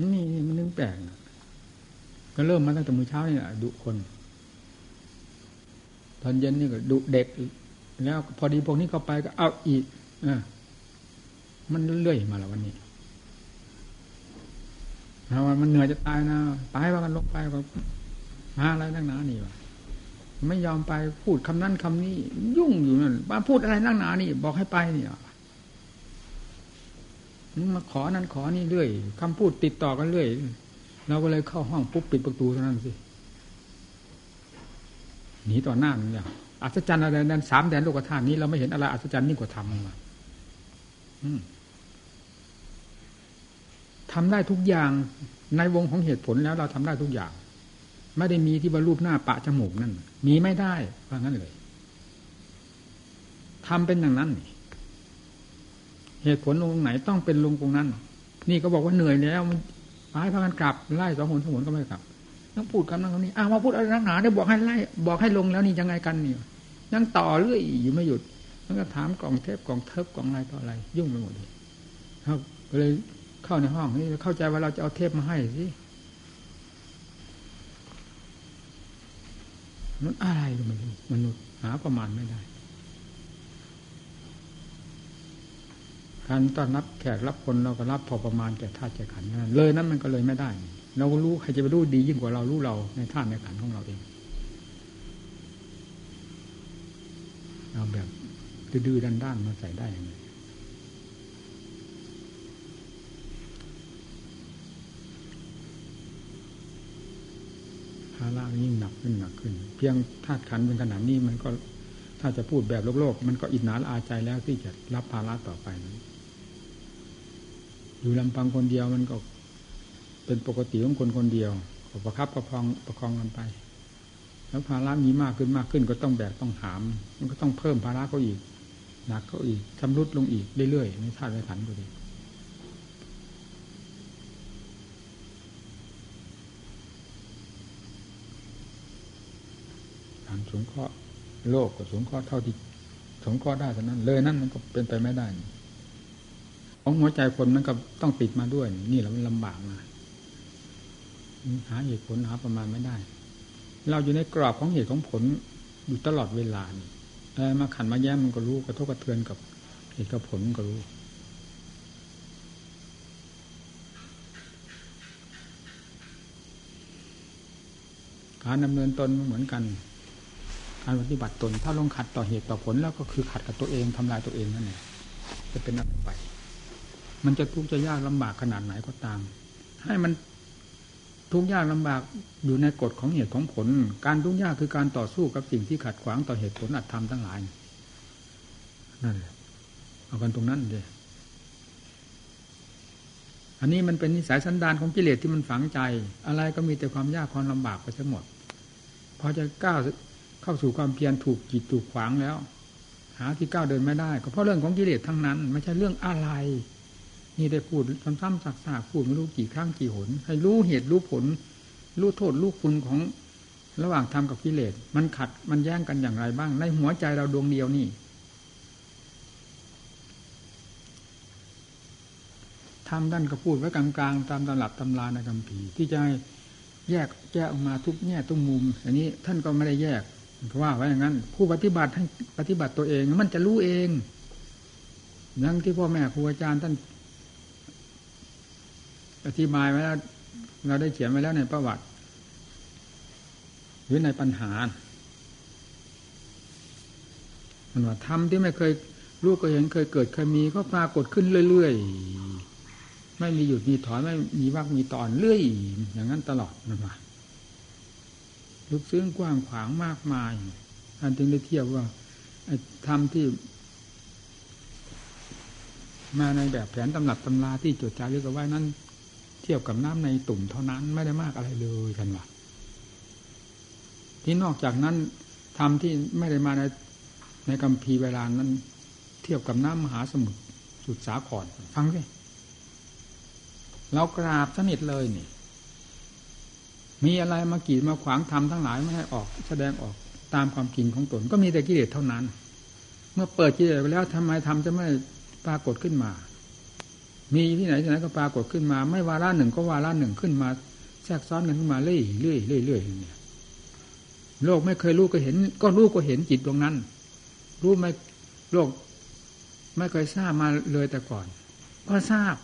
นี่มันนึงแปลกก็เริ่มมาตั้งแต่มื้อเช้านี่แหละดุคนตอนเย็นนี่ก็ดุเด็กแล้วพอดีพวกนี้เข้าไปก็เอาอีกอมันเรื่อยมาแล้ววันนี้ถ้าว่ามันเหนื่อยจะตายนะตายว่ากันลงไปก็หาอะไรนั่งหนานี่วะไม่ยอมไปพูดคำนั้นคำนี้ ยุ่งอยู่นั่นมาพูดอะไรนั่งหนานี่ บอกให้ไปเนี่ย มาขอนั้นขอนี่เรื่อยคำพูดติดต่อกันเรื่อย เราก็เลยเข้าห้องปุ๊บปิดประตูเท่านั้นสิหนีต่อหน้าหนึ่งอย่างอัศจรรย์อะไรนั้นสามแดนโลกธาตุนี้เราไม่เห็นอะไรอัศจรรย์ยิ่งกว่าธรรมมาทำได้ทุกอย่างในวงของเหตุผลแล้วเราทำได้ทุกอย่าง ไม่ได้มีที่บรรลุหน้าปะจมูกนั่น มีไม่ได้เพราะงั้นเลยทำเป็นอย่างนั้นนี่ เหตุผลลงไหนต้องเป็นลงตรงนั้น นี่ก็บอกว่าเหนื่อยแล้วมันไปพากันกลับไล่สองหนสองหนก็ไม่กลับต้องพูดคำนั้นคำนี้อ้าวมาพูดอะไรนักหนาเนี่ยบอกให้ไล่บอกให้ลงแล้วนี่ยังไงกันเนี่ยยังต่อเรื่อยอยู่ไม่หยุดแล้วก็ถามกล่องเทปกล่องเทปกล่องอะไรต่ออะไร ยุ่งไปหมดเลยครับก็เลยเข้าในห้องนี่เข้าใจว่าเราจะเอาเทปมาให้สิมันอะไรก็ไม่รู้มนุษย์หาประมาณไม่ได้ การต้อนรับแขกรับคนเราก็รับพอประมาณแก่ธาตุแก่ขันนั้นเลยนั้นมันก็เลยไม่ได้ เราก็รู้ใครจะไปรู้ดียิ่งกว่าเรารู้เราในธาตุในขันของเราเองเอาแบบดื้อด้านๆมาใส่ได้ยังไงภาระยิ่งหนักขึ้นหนักขึ้น เพียงธาตุขันเป็นขนาดนี้มันก็ถ้าจะพูดแบบโลกโลก มันก็อิจนาละอาใจแล้วที่จะรับภาระต่อไปนั้น อยู่ลำพังคนเดียวมันก็เป็นปกติของคนคนเดียวก็ประคับประคองประคองกันไป แล้วภาระมีมากขึ้นมากขึ้นก็ต้องแบกต้องหาม มันก็ต้องเพิ่มภาระเขาอีกหนักเขาอีกชำรุดลงอีกเรื่อยๆในธาตุในขันตัวเองการสงเคราะห์โลกก็สงเคราะห์เท่าที่สงเคราะห์ได้เท่านั้น เลยนั่นมันก็เป็นไปไม่ได้ ของหัวใจคนมันก็ต้องติดมาด้วย นี่แหละมันลำบากมาหาเหตุผลหาประมาณไม่ได้ เราอยู่ในกรอบของเหตุของผลอยู่ตลอดเวลานี่มาขันมาแย้มมันก็รู้กระทบกระเทือนกับเหตุกับผลก็รู้การดำเนินตนเหมือนกัน การปฏิบัติตน ถ้าลงขัดต่อเหตุต่อผลแล้วก็คือขัดกับตัวเองทำลายตัวเองนั่นเองจะเป็นอะไรไป มันจะทุกข์จะยากลำบากขนาดไหนก็ตาม ให้มันทุกข์ยากลำบากอยู่ในกฎของเหตุของผล การทุกข์ยากคือการต่อสู้กับสิ่งที่ขัดขวางต่อเหตุผลอัตธรรมทั้งหลายนั่นเอากันตรงนั้นเลยอันนี้มันเป็นนิสัยสันดานของกิเลสที่มันฝังใจ อะไรก็มีแต่ความยากความลำบากไปทั้งหมดพอจะก้าวเข้าสู่ความเพียรถูกจิตถูกขวางแล้ว หาที่ก้าวเดินไม่ได้ ก็เพราะเรื่องของกิเลสทั้งนั้น ไม่ใช่เรื่องอะไร นี่ได้พูดซ้ำๆซักๆพูดไม่รู้กี่ครั้งกี่หน ให้รู้เหตุรู้ผล รู้โทษรู้คุณของระหว่างธรรมกับกิเลสมันขัดมันแย่งกันอย่างไรบ้าง ในหัวใจเราดวงเดียวนี่ทำด้านก็พูดไว้กลางๆ ตามตำรับตำราในคำผีที่จะให้แยกแยกออกมาทุกแง่ทุกมุม อันนี้ท่านก็ไม่ได้แยกเพราะว่าไว้อย่างนั้น ผู้ปฏิบัติท่านปฏิบัติตัวเอง มันจะรู้เองอย่างที่พ่อแม่ครูอาจารย์ท่าน อธิบายไว้แล้วเราได้เขียนไว้แล้วในประวัติ หรือในปัญหามันว่าธรรมที่ไม่เคยรู้ก็เห็นเคยเกิดเคยมีก็ปรากฏขึ้นเรื่อยๆ ไม่มีหยุดมีถอนไม่มีวักมีตอนเรื่อยอย่างนั้นตลอดนะว่าลึกซึ้งกว้างขวางมากมายอันจึงได้เทียบว่าธรรมที่ มาในแบบแผนตำหนับตำราที่จดจารึกเอาไว้นั้น ทียบกับน้ำในตุ่มเท่านั้นไม่ได้มากอะไรเลยกันว่าที่นอกจากนั้นทำที่ไม่ได้มาในในกัมพีเวลานั้น เทียบกับน้ำมหาสมุทรสุดสาครฟังสิเรากราบสนิทเลยนี่ มีอะไรมากีดมาขวางทำทั้งหลายไม่ให้ออกแสดงออกตามความจริงของตน ก็มีแต่กิเลสเท่านั้น เมื่อเปิดกิเลสไปแล้วทำไมทำจะไม่ปรากฏขึ้นมา มีที่ไหนที่ไหนก็ปรากฏขึ้นมา ไม่วาระหนึ่งก็วาระหนึ่งขึ้นมา แทรกซ้อนกันขึ้นมาเรื่อยเรื่อยเรื่อยเรื่อยเนี่ยโลกไม่เคยรู้ก็เห็น ก็รู้ก็เห็นจิตดวงนั้น รู้ไม่โลกไม่เคยทราบมาเลยแต่ก่อน ก็ทราบ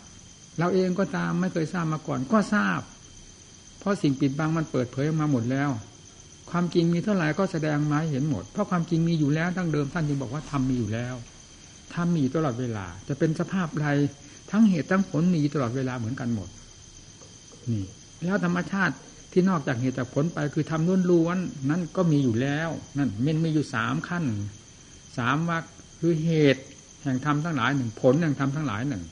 เราเองก็ตามไม่เคยทราบมาก่อน ก็ทราบ เพราะสิ่งปิดบังมันเปิดเผยออกมาหมดแล้ว ความจริงมีเท่าไหร่ก็แสดงมาเห็นหมด เพราะความจริงมีอยู่แล้วตั้งเดิมท่านจึงบอกว่าทำมีอยู่แล้วทำมีตลอดเวลา จะเป็นสภาพใด ทั้งเหตุทั้งผลมีตลอดเวลาเหมือนกันหมด นี่ แล้วธรรมชาติที่นอกจากเหตุจากผลไปคือทำล้วนล้วนนั่นก็มีอยู่แล้วนั่นมันมีอยู่สามขั้นสามวักคือเหตุแห่งธรรมทั้งหลายหนึ่งผลแห่งธรรมทั้งหลายหนึ่ง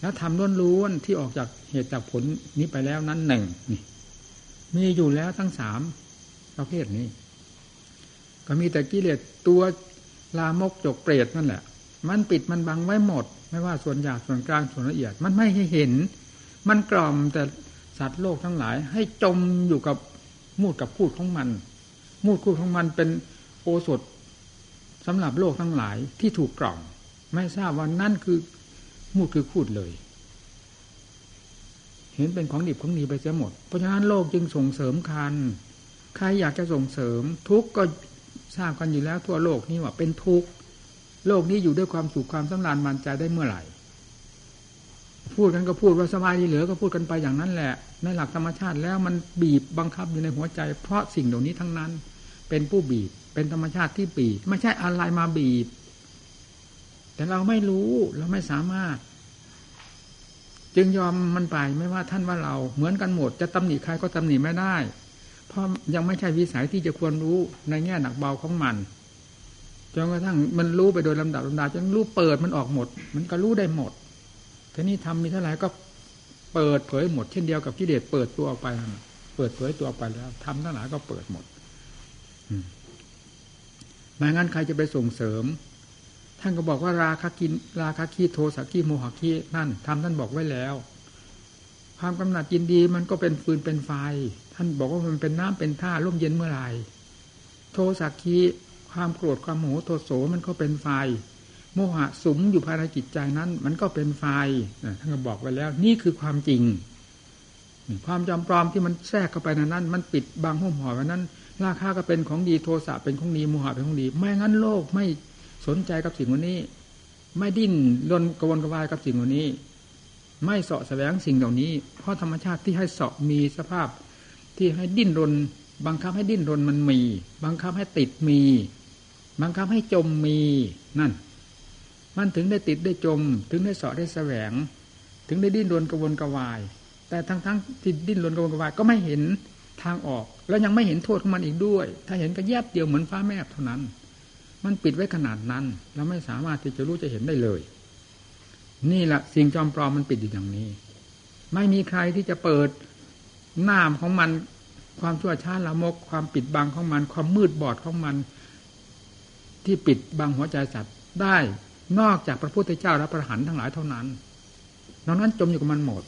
แล้วทำล้วนล้วนที่ออกจากเหตุจากผลนี้ไปแล้วนั้นหนึ่งนี่มีอยู่แล้วทั้งสามประเภทนี้ ก็มีแต่กิเลสตัวลามกจกเปรตนั่นแหละ มันปิดมันบังไว้หมด ไม่ว่าส่วนหยาบส่วนกลางส่วนละเอียด มันไม่ให้เห็น มันกล่อมแต่สัตว์โลกทั้งหลาย ให้จมอยู่กับมูดกับพูดของมัน มูดพูดของมันเป็นโอสถสำหรับโลกทั้งหลายที่ถูกกล่อม ไม่ทราบว่านั่นคือมูดคือพูดเลย เห็นเป็นของดิบของดีไปเสียหมด เพราะฉะนั้นโลกจึงส่งเสริมคันใครอยากจะส่งเสริม ทุกก็ทราบกันอยู่แล้วทั่วโลกนี้ว่าเป็นทุกข์ โลกนี้อยู่ด้วยความสุขความสำราญมันใจได้เมื่อไหร่ พูดกันก็พูดว่าสบายดีเหลือก็พูดกันไปอย่างนั้นแหละในหลักธรรมชาติแล้วมันบีบบังคับอยู่ในหัวใจ เพราะสิ่งเหล่านี้ทั้งนั้น เป็นผู้บีบเป็นธรรมชาติที่บีบ ไม่ใช่อะไรมาบีบ แต่เราไม่รู้เราไม่สามารถ จึงยอมมันไปไม่ว่าท่านว่าเราเหมือนกันหมด จะตำหนิใครก็ตำหนิไม่ได้ เพราะยังไม่ใช่วิสัยที่จะควรรู้ในแง่หนักเบาของมัน จนกระทั่งมันรู้ไปโดยลำดับลำดาจนรู้เปิดมันออกหมด มันก็รู้ได้หมดทีนี้ทำมีเท่าไหร่ก็เปิดเผยหมดเช่นเดียวกับกิเลสเปิดตัวออกไป เปิดเผยตัวออกไปแล้วทำทั้งหลายก็เปิดหมดไม่งั้นใครจะไปส่งเสริม ท่านก็บอกว่าราคากิน ราคาคีโทสักีโมหะคีนั่นทำท่านบอกไว้แล้ว ความกำหนัดยินดีมันก็เป็นฟืนเป็นไฟ ท่านบอกว่ามันเป็นน้ำเป็นท่าร่มเย็นเมื่อไหร่โทสักคี ความโกรธความโมโหโทโสมันก็เป็นไฟ โมหะสุมอยู่ภายในจิตใจนั้น มันก็เป็นไฟท่านก็บอกไว้แล้ว นี่คือความจริง ความจำปลอมที่มันแทรกเข้าไปในนั้น มันปิดบางห้องห่อไว้นั้น ราคาก็เป็นของดีโทสะเป็นของดีโมหะเป็นของดี ไม่งั้นโลกไม่สนใจกับสิ่งวันนี้ ไม่ดิ้นรนกระวนกระวายกับสิ่งวันนี้ ไม่เสาะแสวงสิ่งเหล่านี้ เพราะธรรมชาติที่ให้เสาะมีสภาพที่ให้ดิ้นรน บังคับให้ดิ้นรนมันมี บังคับให้ติดมี บังคับให้จมมีนั่น มันถึงได้ติดได้จม ถึงได้สอดได้แสวง ถึงได้ดิ้นรนกระวนกระวาย แต่ทั้งทั้งที่ดิ้นรนกระวนกระวายก็ไม่เห็นทางออก แล้วยังไม่เห็นโทษของมันอีกด้วย ถ้าเห็นก็แยบเดียวเหมือนฟ้าแมบเท่านั้น มันปิดไว้ขนาดนั้น เราไม่สามารถที่จะรู้จะเห็นได้เลย นี่แหละสิ่งจอมปลอมมันปิดอยู่อย่างนี้ ไม่มีใครที่จะเปิดหน้าของมัน ความชั่วช้าละมก ความปิดบังของมัน ความมืดบอดของมัน ที่ปิดบังหัวใจสัตว์ได้นอกจากพระพุทธเจ้าและพระหันทั้งหลายเท่านั้นนอกนั้นจมอยู่กับมันหมด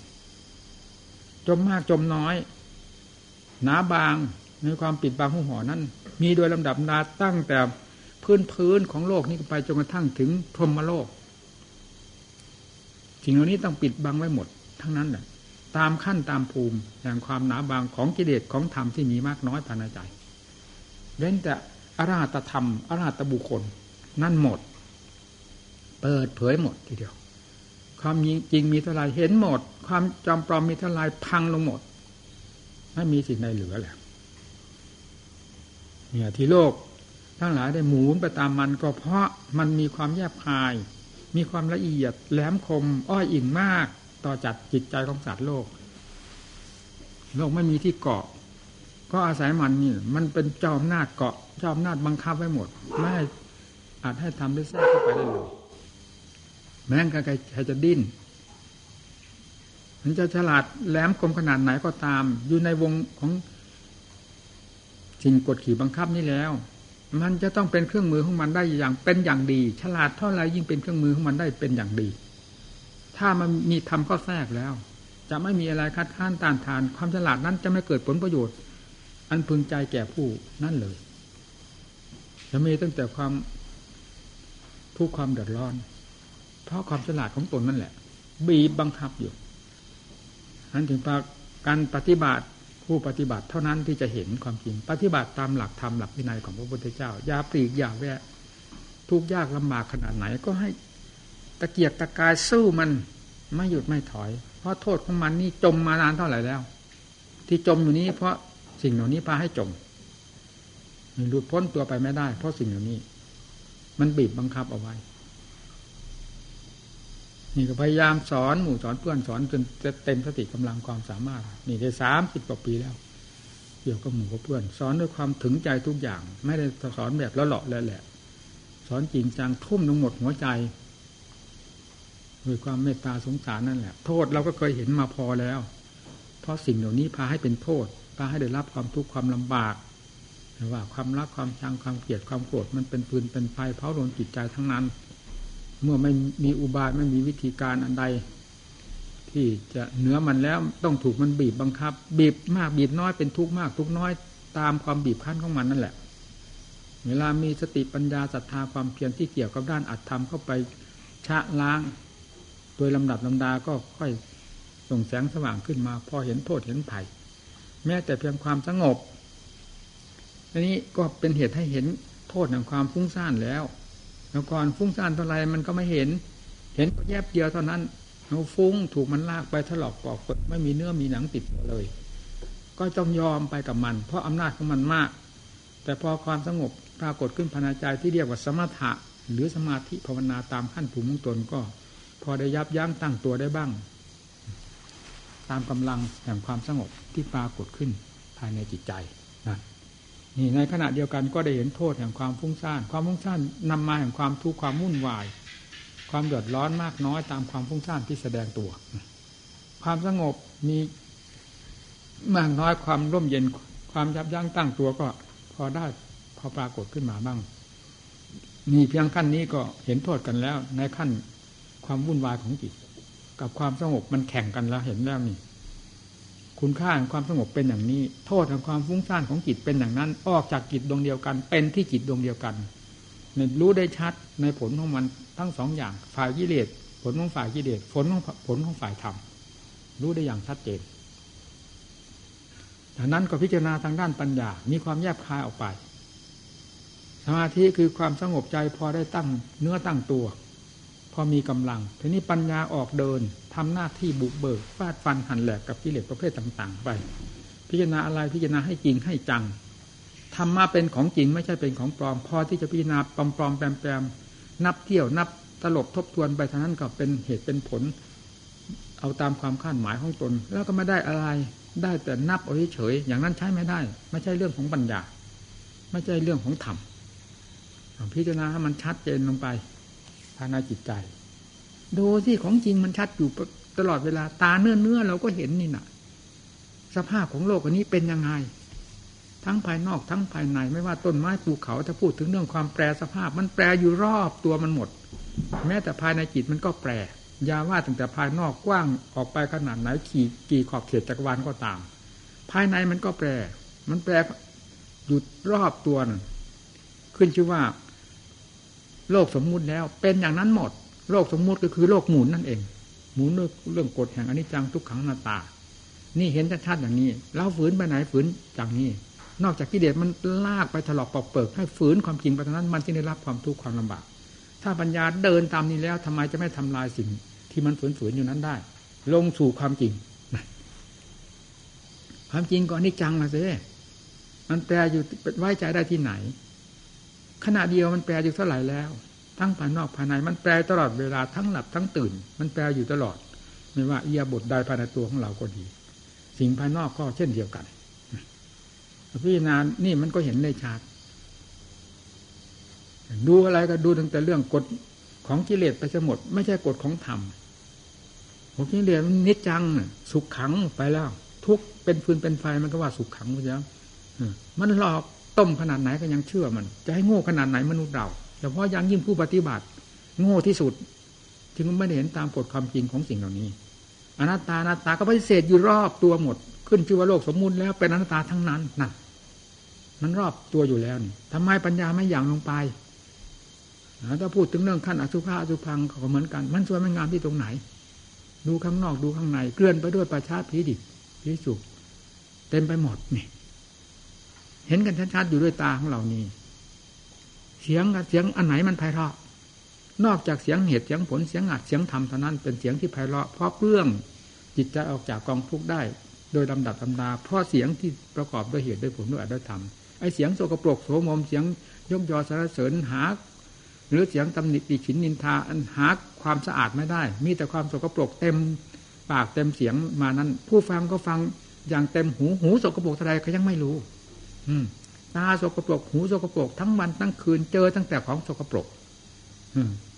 จมมากจมน้อย หนาบางในความปิดบังของหัวนั้น มีโดยลำดับนาตั้งแต่พื้นพื้นของโลกนี้ไปจนกระทั่งถึงพรหมโลกสิ่งเหล่านี้ต้องปิดบังไว้หมด ทั้งนั้นแหละ ตามขั้นตามภูมิแห่งความหนาบางของกิเลสของธรรมที่มีมากน้อยภายในใจเว้นแต่อรหัตธรรมอรหัตบุคคล นั่นหมด เปิดเผยหมดทีเดียว ความจริงมีเท่าไรเห็นหมด ความจำปลอมมีเท่าไรพังลงหมด ไม่มีสิ่งใดเหลือแล้วเนี่ยที่โลกทั้งหลายได้หมุนไปตามมันก็เพราะมันมีความแยบคาย มีความละเอียดแหลมคม อ้อยอิ่งมาก ต่อจัดจิตใจของสัตว์โลก โลกไม่มีที่เกาะ ก็อาศัยมันนี่ มันเป็นเจ้าอำนาจเกาะ เจ้าอำนาจบังคับไว้หมด ไม่อาจให้ทำได้แทรกเข้าไปได้เลยแม้ใครใครจะดิ้น มันจะฉลาดแหลมคมขนาดไหนก็ตาม อยู่ในวงของสิ่งกดขี่บังคับนี่แล้ว มันจะต้องเป็นเครื่องมือของมันได้อย่างเป็นอย่างดี ฉลาดเท่าไรยิ่งเป็นเครื่องมือของมันได้เป็นอย่างดี ถ้ามันมีทำข้อแทรกแล้ว จะไม่มีอะไรคัดค้านต้านทาน ความฉลาดนั้นจะไม่เกิดผลประโยชน์ อันพึงใจแก่ผู้นั่นเลย จะมีตั้งแต่ความทุกข์ความเดือดร้อน เพราะความฉลาดของตนนั่นแหละ บีบบังคับอยู่นั้นถึงการปฏิบัติผู้ปฏิบัติเท่านั้นที่จะเห็นความจริง ปฏิบัติตามหลักธรรมหลักวินัยของพระพุทธเจ้าอย่าปลีกอย่าแวะทุกยากลำบากขนาดไหนก็ให้ ตะเกียกตะกายสู้มันไม่หยุดไม่ถอย เพราะโทษของมันนี่จมมานานเท่าไหร่แล้ว ที่จมอยู่นี้เพราะสิ่งเหล่านี้พาให้จมหลุดพ้นตัวไปไม่ได้ เพราะสิ่งเหล่านี้ มันบีบบังคับเอาไว้ นี่ก็พยายามสอนหมู่สอนเพื่อนสอนจนจะเต็มสติกำลังความสามารถ นี่ได้สามสิบกว่าปีแล้วเกี่ยวกับหมู่กับเพื่อน สอนด้วยความถึงใจทุกอย่าง ไม่ได้สอนแบบละเลาะแล้วแหละ สอนจริงจังทุ่มลงหมดหัวใจ ด้วยความเมตตาสงสารนั่นแหละ โทษเราก็เคยเห็นมาพอแล้ว เพราะสิ่งเหล่านี้พาให้เป็นโทษพาให้ได้รับความทุกข์ความลำบากว่าความรักความชังความเกลียดความโกรธมันเป็นปืนเป็นไฟเผาโดนจิตใจทั้งนั้น เมื่อไม่มีอุบายไม่มีวิธีการอันใด ที่จะเหนือมันแล้วต้องถูกมันบีบบังคับ บีบมากบีบน้อยเป็นทุกข์มากทุกน้อยตามความบีบคั้นของมันนั่นแหละ เวลามีสติปัญญาศรัทธาความเพียรที่เกี่ยวกับด้านอัตธรรมเข้าไปชะล้าง โดยลำดับลำดาก็ค่อยส่งแสงสว่างขึ้นมา พอเห็นโทษเห็นไผ่แม้แต่เพียงความสงบอันนี้ก็เป็นเหตุให้เห็นโทษแห่งความฟุ้งซ่านแล้วแล้วก่อนฟุ้งซ่านเท่าไรมันก็ไม่เห็น เห็นแยบเดียวเท่านั้นเราฟุ้งถูกมันลากไปถลอกปอกเปิดไม่มีเนื้อมีหนังติดเลย ก็ต้องยอมไปกับมัน เพราะอำนาจของมันมาก แต่พอความสงบปรากฏขึ้นภายในใจที่เรียกว่าสมถะ หรือสมาธิภาวนาตามขั้นภูมิของตนก็ พอได้ยับยั้งตั้งตัวได้บ้าง ตามกำลังแห่งความสงบที่ปรากฏขึ้นภายในจิตใจนะนี่ในขณะเดียวกันก็ได้เห็นโทษแห่งความฟุ้งซ่าน ความฟุ้งซ่านนำมาแห่งความทุกข์ความวุ่นวาย ความเดือดร้อนมากน้อยตามความฟุ้งซ่านที่แสดงตัว ความสงบมีมากน้อยความร่มเย็นความยับยั้งตั้งตัวก็พอได้พอปรากฏขึ้นมาบ้าง นี่เพียงขั้นนี้ก็เห็นโทษกันแล้ว ในขั้น ความวุ่นวายของจิต กับความสงบมันแข่งกันแล้วเห็นแล้วนี่ คุณค่าของความสงบเป็นอย่างนี้ โทษของความฟุ้งซ่านของจิตเป็นอย่างนั้น ออกจากจิตดวงเดียวกัน เป็นที่จิตดวงเดียวกันเนี่ยรู้ได้ชัดในผลของมันทั้งสองอย่าง ฝ่ายกิเลสผลของฝ่ายกิเลสผลของผลของฝ่ายธรรมรู้ได้อย่างชัดเจนดังนั้นก็พิจารณาทางด้านปัญญา มีความแยบคายออกไป สมาธิคือความสงบใจพอได้ตั้งเนื้อตั้งตัว อมีกำลัง ทีนี้ปัญญาออกเดินทำหน้าที่บุกเบิกฟาดฟันหันแหลกกับกิเลสประเภทต่าง ๆ ไป พิจารณาอะไรพิจารณาให้จริงให้จังทำมาเป็นของจริงไม่ใช่เป็นของปลอม พอที่จะพิจารณาปลอมปลอมแปมแปมนับเที่ยวนับตลบทบทวนไปเท่านั้นก็เป็นเหตุเป็นผล เอาตามความคาดหมายของตน แล้วก็ไม่ได้อะไรได้แต่นับเอาเฉยอย่างนั้นใช้ไม่ได้ ไม่ใช่เรื่องของปัญญา ไม่ใช่เรื่องของธรรมพิจารณาให้มันชัดเจนลงไป ภายในจิตใจ ดูที่ของจริงมันชัดอยู่ตลอดเวลาตาเนื้อเนื้อเราก็เห็นนี่นะสภาพของโลกอันนี้เป็นยังไง ทั้งภายนอกทั้งภายในไม่ว่าต้นไม้ภูเขาถ้าพูดถึงเรื่องความแปรสภาพ มันแปรอยู่รอบตัวมันหมด แม้แต่ภายในจิตมันก็แปรยาว่าตั้งแต่ภายนอกกว้างออกไปขนาดไหนขี่กี่ขอบเขตจักรวาลก็ตาม ภายในมันก็แปร มันแปรหยุดรอบตัวนั่นขึ้นชื่อว่า โลกสมมุติแล้ว เป็นอย่างนั้นหมด โลกสมมุติก็คือโลกหมุนนั่นเอง หมุนเรื่องกฎแห่งอนิจจังทุกขังนาตา นี่เห็นชัดๆอย่างนี้เราฝืนไปไหนฝืนจากนี้ นอกจากกิเลสมันลากไปถลอกปอกเปิกให้ฝืนความจริงไปเท่านั้นมันจึงได้รับความทุกข์ความลำบาก ถ้าปัญญาเดินตามนี้แล้วทำไมจะไม่ทำลายสิ่ง ที่มันฝืนๆอยู่นั้นได้ ลงสู่ความจริงความจริงก็อนิจจังละสิมันแปลอยู่ไว้ใจได้ที่ไหน ขณะเดียวมันแปลอยู่เท่าไหร่แล้ว ทั้งภายนอกภายในมันแปลตลอดเวลาทั้งหลับทั้งตื่น มันแปลอยู่ตลอด ไม่ว่าเอียบทใดภายในตัวของเราก็ดี สิ่งภายนอกก็เช่นเดียวกันพิจารณานี่มันก็เห็นได้ชัดดูอะไรก็ดูตั้งแต่เรื่องกฎของกิเลสไปสมด ไม่ใช่กฎของธรรมของกิเลสมันนิจจังสุขขังไปแล้ว ทุกเป็นฟืนเป็นไฟมันก็ว่าสุขขังไปแล้วมันหลอก ต้มขนาดไหนก็ยังเชื่อมัน จะให้โง่ขนาดไหนมนุษย์เราเฉพาะยังยิ่งผู้ปฏิบัติ โง่ที่สุด จึงไม่ได้เห็นตามกฎความจริงของสิ่งเหล่านี้อนัตตาอนัตตาก็ปฏิเสธอยู่รอบตัวหมด ขึ้นชื่อว่าโลกสมมุติแล้วเป็นอนัตตาทั้งนั้นนั่นมันรอบตัวอยู่แล้วนี่ทำไมปัญญาไม่อย่างลงไปถ้าพูดถึงเรื่องขั้นอสุภะอสุพังก็เหมือนกัน มันสวยมันงามที่ตรงไหน ดูข้างนอกดูข้างในเกลื่อนไปด้วยประชาผีดิบผีสุกเต็มไปหมดนี่ เห็นกันชัดๆอยู่ด้วยตาของเรานี่เสียงกับเสียงอันไหนมันไพเราะ นอกจากเสียงเหตุเสียงผลเสียงอัดเสียงธรรมเท่านั้นเป็นเสียงที่ไพเราะเพราะเรื่องจิตใจออกจากกองทุกข์ได้ โดยลำดับลำดาเพราะเสียงที่ประกอบด้วยเหตุด้วยผลด้วยอัตธรรมไอเสียงโสกโปรกโสมมเสียงยกยอสารเสริญหาหรือเสียงตำหนิติฉินนินทาอันหาความสะอาดไม่ได้ มีแต่ความโสกปรกเต็มปากเต็มเสียงมานั้น ผู้ฟังก็ฟังอย่างเต็มหูหูโสกปรกเท่าไรก็ยังไม่รู้ ตาสกปรกหูสกปรกทั้งวันทั้งคืนเจอตั้งแต่ของสกปรก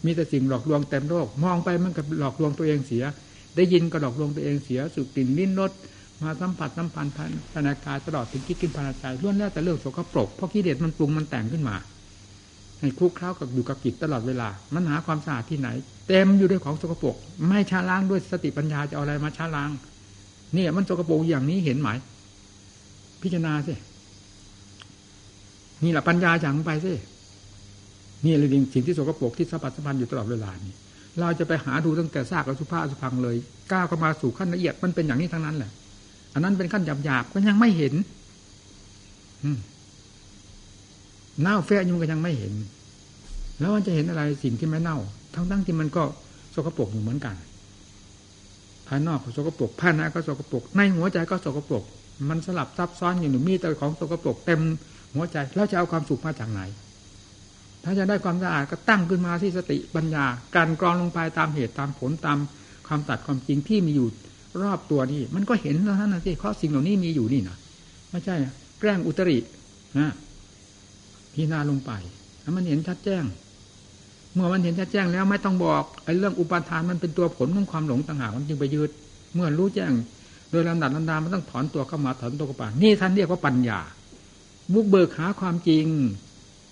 มีแต่สิ่งหลอกลวงเต็มโลก มองไปมันกับหลอกลวงตัวเองเสีย ได้ยินก็หลอกลวงตัวเองเสียสุกลิ่นลิ้นรสมาสัมผัสสัมพันธ์ภายในกายตลอดถึงคิดกินภายในใจล้วนแล้วแต่เรื่องสกปรกเพราะกิเลสมันปรุงมันแต่งขึ้นมาให้คลุกเคล้ากับอยู่กับกิจตลอดเวลา มันหาความสะอาดที่ไหน เต็มอยู่ด้วยของสกปรกไม่ชาล้างด้วยสติปัญญาจะเอาอะไรมาชาล้างนี่มันสกปรกอย่างนี้เห็นไหมพิจารณาสิ นี่แหละปัญญาอย่างไปสินี่เลยสิ่งที่สกปรกที่สัพพสัมพันอยู่ตลอดเวลานี่เราจะไปหาดูตั้งแต่ซากอสุภาอสุพังเลยก้าวเข้ามาสู่ขั้นละเอียดมันเป็นอย่างนี้ทั้งนั้นแหละ อันนั้นเป็นขั้นหยาบๆก็ยังไม่เห็นเน่าแฝงยังก็ยังไม่เห็น แล้วมันจะเห็นอะไรสิ่งที่ไม่เน่า ทั้งๆที่มันก็สกปรกอยู่เหมือนกันภายนอกก็สกปรกภายในก็สกปรกในหัวใจก็สกปรกมันสลับซับซ้อนอยู่หนึ่งมีแต่ของสกปรกเต็ม หัวใจแล้วจะเอาความสุขมาจากไหน ถ้าจะได้ความสะอาดก็ตั้งขึ้นมาที่สติปัญญา การกรองลงไปตามเหตุตามผลตามความตัดความจริงที่มีอยู่รอบตัวนี่มันก็เห็นแล้วนะที่ข้อสิ่งเหล่านี้มีอยู่นี่นะไม่ใช่แกล้งอุตรินะพิจารณาลงไปแล้วมันเห็นชัดแจ้ง เมื่อมันเห็นชัดแจ้งแล้วไม่ต้องบอกไอ้เรื่องอุปาทานมันเป็นตัวผลของความหลงต่างหากมันจึงไปยืดเมื่อรู้แจ้ง โดยลำดับลำดามันต้องถอนตัวเข้ามาถอนตัวเข้าไปนี่ท่านเรียกว่าปัญญา บุกเบิกหาความจริง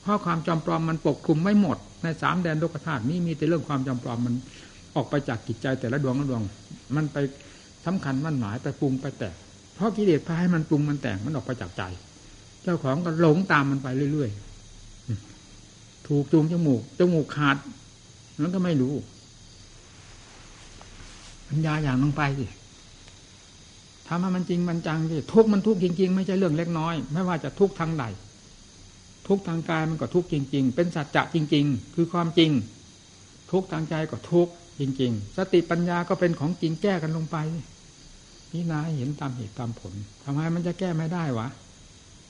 เพราะความจำปลอมมันปกคลุมไม่หมด ในสามแดนโลกธาตุนี้มีแต่เรื่องความจำปลอมมันออกไปจากจิตใจแต่ละดวงละดวง มันไปสำคัญมั่นหมายไปปรุงไปแต่งเพราะกิเลสพาให้มันปรุงมันแต่งมันออกไปจากใจ เจ้าของก็หลงตามมันไปเรื่อยๆ ถูกจูงจมูกจมูกขาดนั้นก็ไม่รู้ ปัญญาอย่างลงไปสิ ทำให้มันจริงมันจังสิทุกมันทุกจริง ๆ ไม่ใช่เรื่องเล็กน้อย ไม่ว่าจะทุกทางใดทุกทางกายมันก็ทุกจริง ๆ เป็นสัจจะจริง ๆ คือความจริง ทุกทางใจก็ทุกจริง ๆ สติปัญญาก็เป็นของจริงแก้กันลงไปนี่นาเห็นตามเหตุตามผลทำไมมันจะแก้ไม่ได้วะ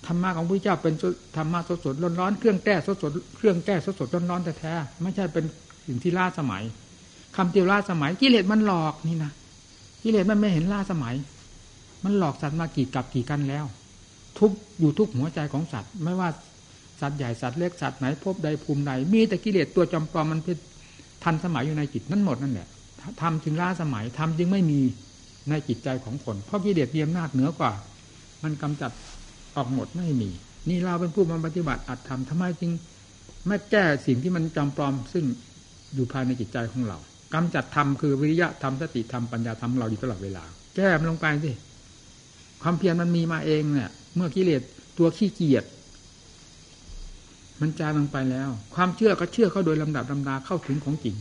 ธรรมะของพระเจ้าเป็นธรรมะสดสดร้อนๆเครื่องแก้สดสดเครื่องแก้สดสดร้อนๆแท้ๆไม่ใช่เป็นสิ่งที่ล่าสมัยคำที่ล่าสมัยกิเลสมันหลอกนี่นะกิเลสมันไม่เห็นล่าสมัย มันหลอกสัตว์มากี่กับกี่กันแล้ว ทุกอยู่ทุกหัวใจของสัตว์ ไม่ว่าสัตว์ใหญ่สัตว์เล็กสัตว์ไหนพบใดภูมิใดมีแต่กิเลสตัวจอมปลอมมันเป็นทันสมัยอยู่ในจิตนั่นหมดนั่นแหละทำจึงล่าสมัยทำจึงไม่มีในจิตใจของคน เพราะกิเลสมีอำนาจเหนือกว่า มันกำจัดออกหมดไม่มี นี่เราเป็นผู้มาปฏิบัติอัดทำทำไมจึงไม่แก้สิ่งที่มันจำปลอม ซึ่งอยู่ภายในจิตใจของเรากำจัดธรรมคือวิริยะธรรมสติธรรมปัญญาธรรมเราอยู่ตลอดเวลา แก้มันลงไปสิ ความเพียรมันมีมาเองเนี่ย เมื่อกิเลสตัวขี้เกียจมันจางลงไปแล้ว ความเชื่อก็เชื่อเข้าโดยลำดับลำดาเข้าถึงของจริง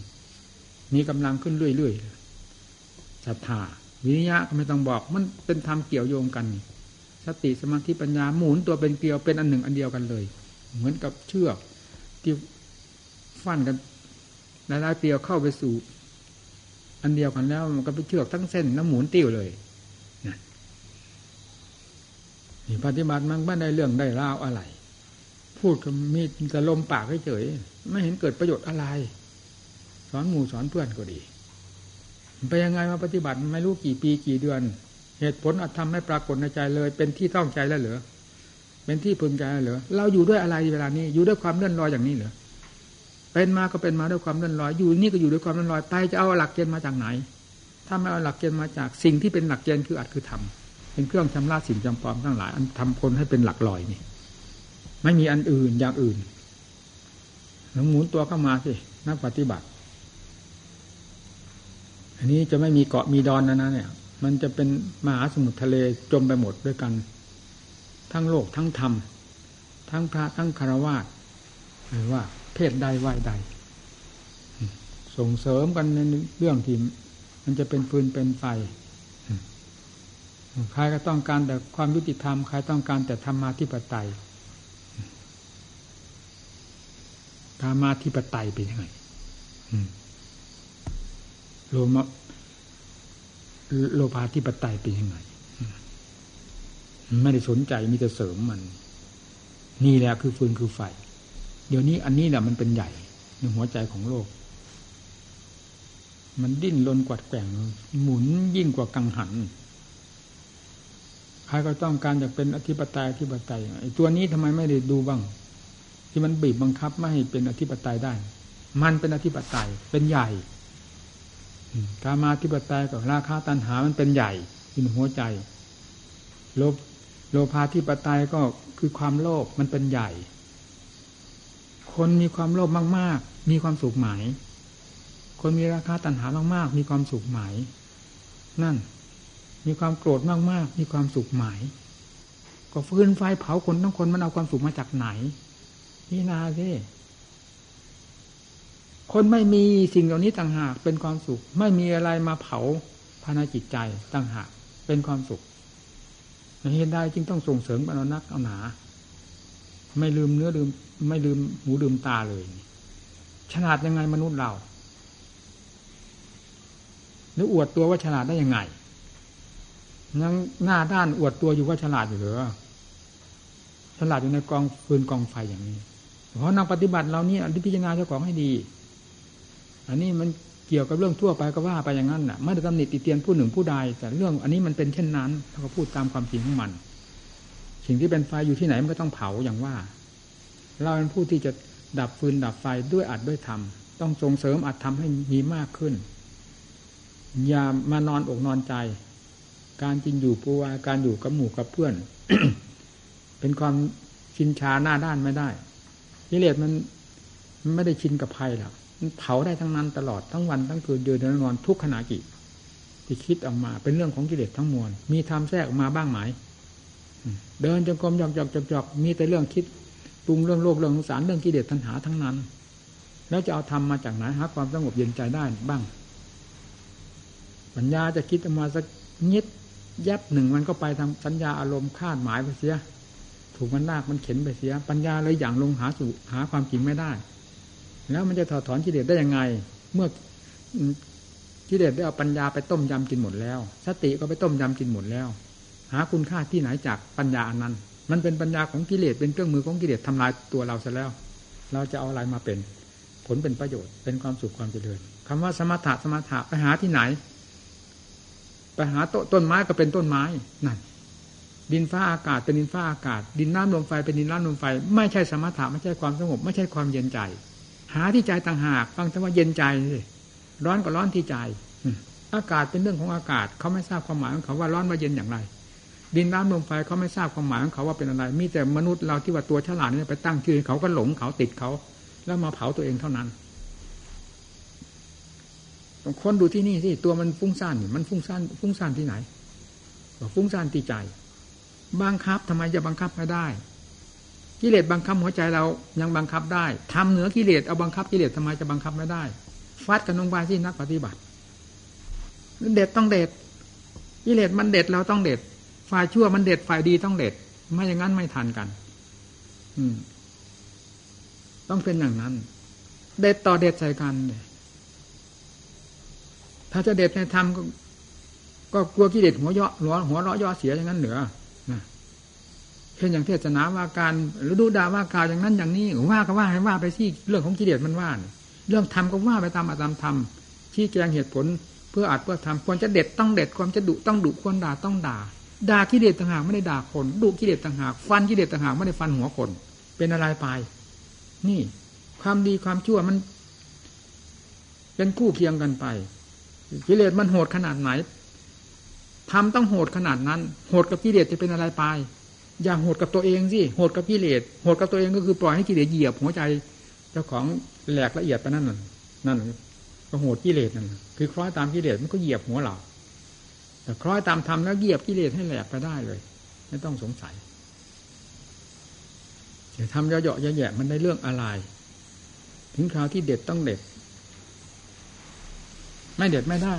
มีกำลังขึ้นเรื่อยๆศรัทธาวิริยะก็ไม่ต้องบอก มันเป็นธรรมเกี่ยวโยงกันสติสมาธิปัญญาหมุนตัวเป็นเกลียวเป็นอันหนึ่งอันเดียวกันเลย เหมือนกับเชือกที่ฟันกันหลายๆเกลียวเข้าไปสู่ อันเดียวกันแล้ว มันก็ไปเชือกทั้งเส้นน้ำหมุนติ้วเลย นี่ปฏิบัติมันไม่ได้เรื่องได้ราวอะไร พูดก็มีแต่ลมปากเฉยไม่เห็นเกิดประโยชน์อะไร สอนหมู่สอนเพื่อนก็ดีไปยังไงมาปฏิบัติไม่รู้กี่ปีกี่เดือน เหตุผลอาจทำให้ปรากฏในใจเลย เป็นที่ต้องใจแล้วเหรอเป็นที่พึงใจแล้วเหรอเราอยู่ด้วยอะไรเวลานี้ อยู่ด้วยความเลื่อนลอยอย่างนี้เหรอเป็นมาก็เป็นมาด้วยความเลื่อนลอย อยู่นี่ก็อยู่ด้วยความเลื่อนลอยไปจะเอาหลักเกณฑ์มาจากไหน ถ้าไม่เอาหลักเกณฑ์มาจากสิ่งที่เป็นหลักเกณฑ์คืออัดคือทำ เป็นเครื่องชำระสิ่งจำปอมทั้งหลาย อันทำคนให้เป็นหลักลอยนี่ ไม่มีอันอื่นอย่างอื่นหลงหมุนตัวเข้ามาสินักปฏิบัติ อันนี้จะไม่มีเกาะมีดอนนะนะเนี่ย มันจะเป็นมหาสมุทรทะเลจมไปหมดด้วยกัน ทั้งโลกทั้งธรรม ทั้งพระทั้งคารวะหรือว่า เพศใดวัยใด ส่งเสริมกันในเรื่องที่มันจะเป็นฟืนเป็นไฟ ใครก็ต้องการแต่ความยุติธรรม ใครต้องการแต่ธรรมาธิปไตยธรรมาธิปไตยเป็นยังไงโลมโลภาธิปไตยเป็นยังไง ไม่ได้สนใจมีแต่เสริมมัน นี่แหละคือฟืนคือไฟ เดี๋ยวนี้อันนี้แหละมันเป็นใหญ่ในหัวใจของโลก มันดิ้นรนกวัดแกว่งหมุนยิ่งกว่ากังหัน ใครก็ต้องการจะเป็นอธิปไตยอธิปไตยไอ้ตัวนี้ทำไมไม่ได้ดูบ้าง ที่มันบีบบังคับไม่ให้เป็นอธิปไตยได้ มันเป็นอธิปไตยเป็นใหญ่กามาธิปไตยกับราคาตันหามันเป็นใหญ่เป็นหัวใจโลภโลภาธิปไตยก็คือความโลภมันเป็นใหญ่ คนมีความโลภมาก ๆ มีความสุขหมาย คนมีราคาตันหามาก ๆ มีความสุขหมาย นั่น มีความโกรธมากๆ มีความสุขหมาย ก็ฟืนไฟเผาคนทั้งคนมันเอาความสุขมาจากไหนนี่นาสิคนไม่มีสิ่งเหล่านี้ต่างหากเป็นความสุข ไม่มีอะไรมาเผาภายในจิตใจต่างหากเป็นความสุขเหตุใดจึงต้องส่งเสริมกันนักเอาหนา ไม่ลืมเนื้อลืม ไม่ลืมหูลืมตาเลยฉลาดยังไงมนุษย์เราหรืออวดตัวว่าฉลาดได้ยังไง ยังหน้าด้านอวดตัวอยู่ว่าฉลาดอยู่หรือฉลาดอยู่ในกองฟืนกองไฟอย่างนี้ เพราะนักปฏิบัติเรานี่อันที่พิจารณาเจ้าของให้ดี อันนี้มันเกี่ยวกับเรื่องทั่วไปก็ว่าไปอย่างนั้นน่ะไม่ได้ตำหนิติเตียนผู้หนึ่งผู้ใดแต่เรื่องอันนี้มันเป็นเช่นนั้นเราก็พูดตามความจริงของมัน สิ่งที่เป็นไฟอยู่ที่ไหนมันก็ต้องเผาอย่างว่า เราเป็นผู้ที่จะดับฟืนดับไฟด้วยอัดด้วยธรรมต้องส่งเสริมอัดทำให้มีมากขึ้นอย่ามานอนอกนอนใจ การกินอยู่ปูวาการอยู่กับหมู่กับเพื่อน เป็นความชินชาหน้าด้านไม่ได้กิเลสมันไม่ได้ชินกับภัยหรอกเผาได้ทั้งนั้นตลอดทั้งวันทั้งคืนเดินนอนทุกขณะจิตที่คิดออกมาเป็นเรื่องของกิเลสทั้งมวล มีทำแทรกออกมาบ้างไหมเดินจงกรมหยอกหยอกหยอกมีแต่เรื่องคิดปรุงเรื่องโลกเรื่องสงสารเรื่องกิเลสทันหาทั้งนั้น แล้วจะเอาทำมาจากไหนหาความสงบเย็นใจได้บ้าง ปัญญาจะคิดออกมาสักนิด แยบหนึ่งมันก็ไปทำสัญญาอารมณ์คาดหมายไปเสีย ถูกมันลากมันเข็นไปเสีย ปัญญาเลยอย่างลงหาสู่หาความจริงไม่ได้ แล้วมันจะถอดถอนกิเลสได้ยังไง เมื่อกิเลสได้เอาปัญญาไปต้มยำกินหมดแล้ว สติก็ไปต้มยำกินหมดแล้ว หาคุณค่าที่ไหนจากปัญญาอันนั้น มันเป็นปัญญาของกิเลสเป็นเครื่องมือของกิเลสทำลายตัวเราซะแล้ว เราจะเอาอะไรมาเป็น ผลเป็นประโยชน์เป็นความสุขความเจริญคำว่าสมถะสมถะไปหาที่ไหน ไปหาต้นไม้ก็เป็นต้นไม้นั่นดินฟ้าอากาศเป็นดินฟ้าอากาศ ดินน้ำลมไฟเป็นดินน้ำลมไฟ ไม่ใช่สมถะไม่ใช่ความสงบ ไม่ใช่ความเย็นใจ หาที่ใจต่างหากฟังแต่ว่าเย็นใจร้อนก็ร้อนที่ใจ อากาศเป็นเรื่องของอากาศ เขาไม่ทราบความหมายของเขาว่าร้อนว่าเย็นอย่างไร ดินน้ำลมไฟเขาไม่ทราบความหมายของเขาว่าเป็นอะไร มีแต่มนุษย์เราที่ว่าตัวฉลาดนี่ไปตั้งชื่อเขาก็หลงเขาติดเขา แล้วมาเผาตัวเองเท่านั้น คนดูที่นี่สิตัวมันฟุ้งซ่านมันฟุ้งซ่านฟุ้งซ่านที่ไหนบอกฟุ้งซ่านที่ใจ บังคับทำไมจะบังคับไม่ได้ กิเลสบังคับหัวใจเรายังบังคับได้ทำเหนือกิเลสเอาบังคับกิเลสทำไมจะบังคับไม่ได้ฟัดกันลงไปที่นักปฏิบัติเด็ดต้องเด็ดกิเลสมันเด็ดเราต้องเด็ด ฝ่ายชั่วมันเด็ดฝ่ายดีต้องเด็ด ไม่อย่างนั้นไม่ทันกัน อืม ต้องเป็นอย่างนั้น เด็ดต่อเด็ดใส่กันเลย ถ้าจะเด็ดในธรรมก็ก็กลัวกิเลสหัวยาะหัวหัวเราะย่อเสียอย่างนั้นเหนือนะเช่นอย่างเทศนาว่าการหรือดูด่าว่ากล่าวอย่างนั้นอย่างนี้ว่าก็ว่าให้ว่าไปที่เรื่องของกิเลสมันว่าเรื่องธรรมก็ว่าไปตามอาตามธรรมชี้แจงเหตุผลเพื่ออาจเพื่อทำควรจะเด็ดต้องเด็ดความจะดุต้องดุควรด่าต้องด่าด่ากิเลสต่างหากไม่ได้ด่าคนดุกิเลสต่างหากฟันกิเลสต่างหากไม่ได้ฟันหัวคน เป็นอะไรไป นี่ ความดีความชั่วมัน เป็นคู่เคียงกันไป กิเลสมันโหดขนาดไหนทำต้องโหดขนาดนั้น โหดกับกิเลสจะเป็นอะไรไป อย่าโหดกับตัวเองสิโหดกับกิเลสโหดกับตัวเองก็คือปล่อยให้กิเลสเหยียบหัวใจเจ้าของแหลกละเอียดไปนั่นนั่นก็โหดกิเลสนั่นคือคล้อยตามกิเลสมันก็เหยียบหัวเราแต่คล้อยตามธรรมแล้วเหยียบกิเลสให้แหลกไปได้เลย ไม่ต้องสงสัยจะทำเยาะๆแย่มันได้เรื่องอะไร ถึงคราวที่เด็ดต้องเด็ด ไม่เด็ดไม่ได้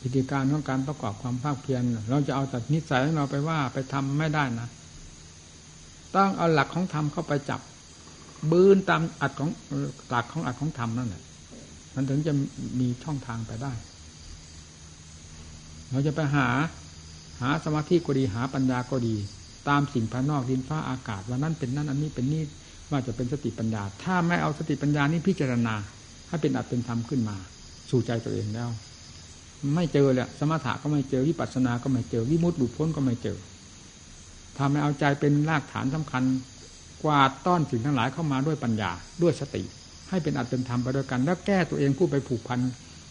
พิธีการของการประกอบความภาคเพียรเราจะเอาแต่นิสัยของเราไปว่าไปทำไม่ได้นะ ต้องเอาหลักของธรรมเข้าไปจับ บืนตามอัดของหลักของอัดของธรรมนั่นแหละมันถึงจะมีช่องทางไปได้ เราจะไปหาหาสมาธิก็ดีหาปัญญาก็ดี ตามสิ่งภายนอกดินฟ้าอากาศว่านั่นเป็นนั่นอันนี้เป็นนี่ ว่าจะเป็นสติปัญญา ถ้าไม่เอาสติปัญญานี้พิจารณาให้เป็นอัตเป็นธรรมขึ้นมา สู่ใจตัวเองแล้ว ไม่เจอแหละสมถะก็ไม่เจอวิปัสสนาก็ไม่เจอวิมุตติบุพ้นก็ไม่เจอทำให้เอาใจเป็นรากฐานสำคัญ กวาดต้อนสิ่งทั้งหลายเข้ามาด้วยปัญญาด้วยสติ ให้เป็นอัตเป็นธรรมไปด้วยกัน แล้วแก้ตัวเองผู้ไปผูกพัน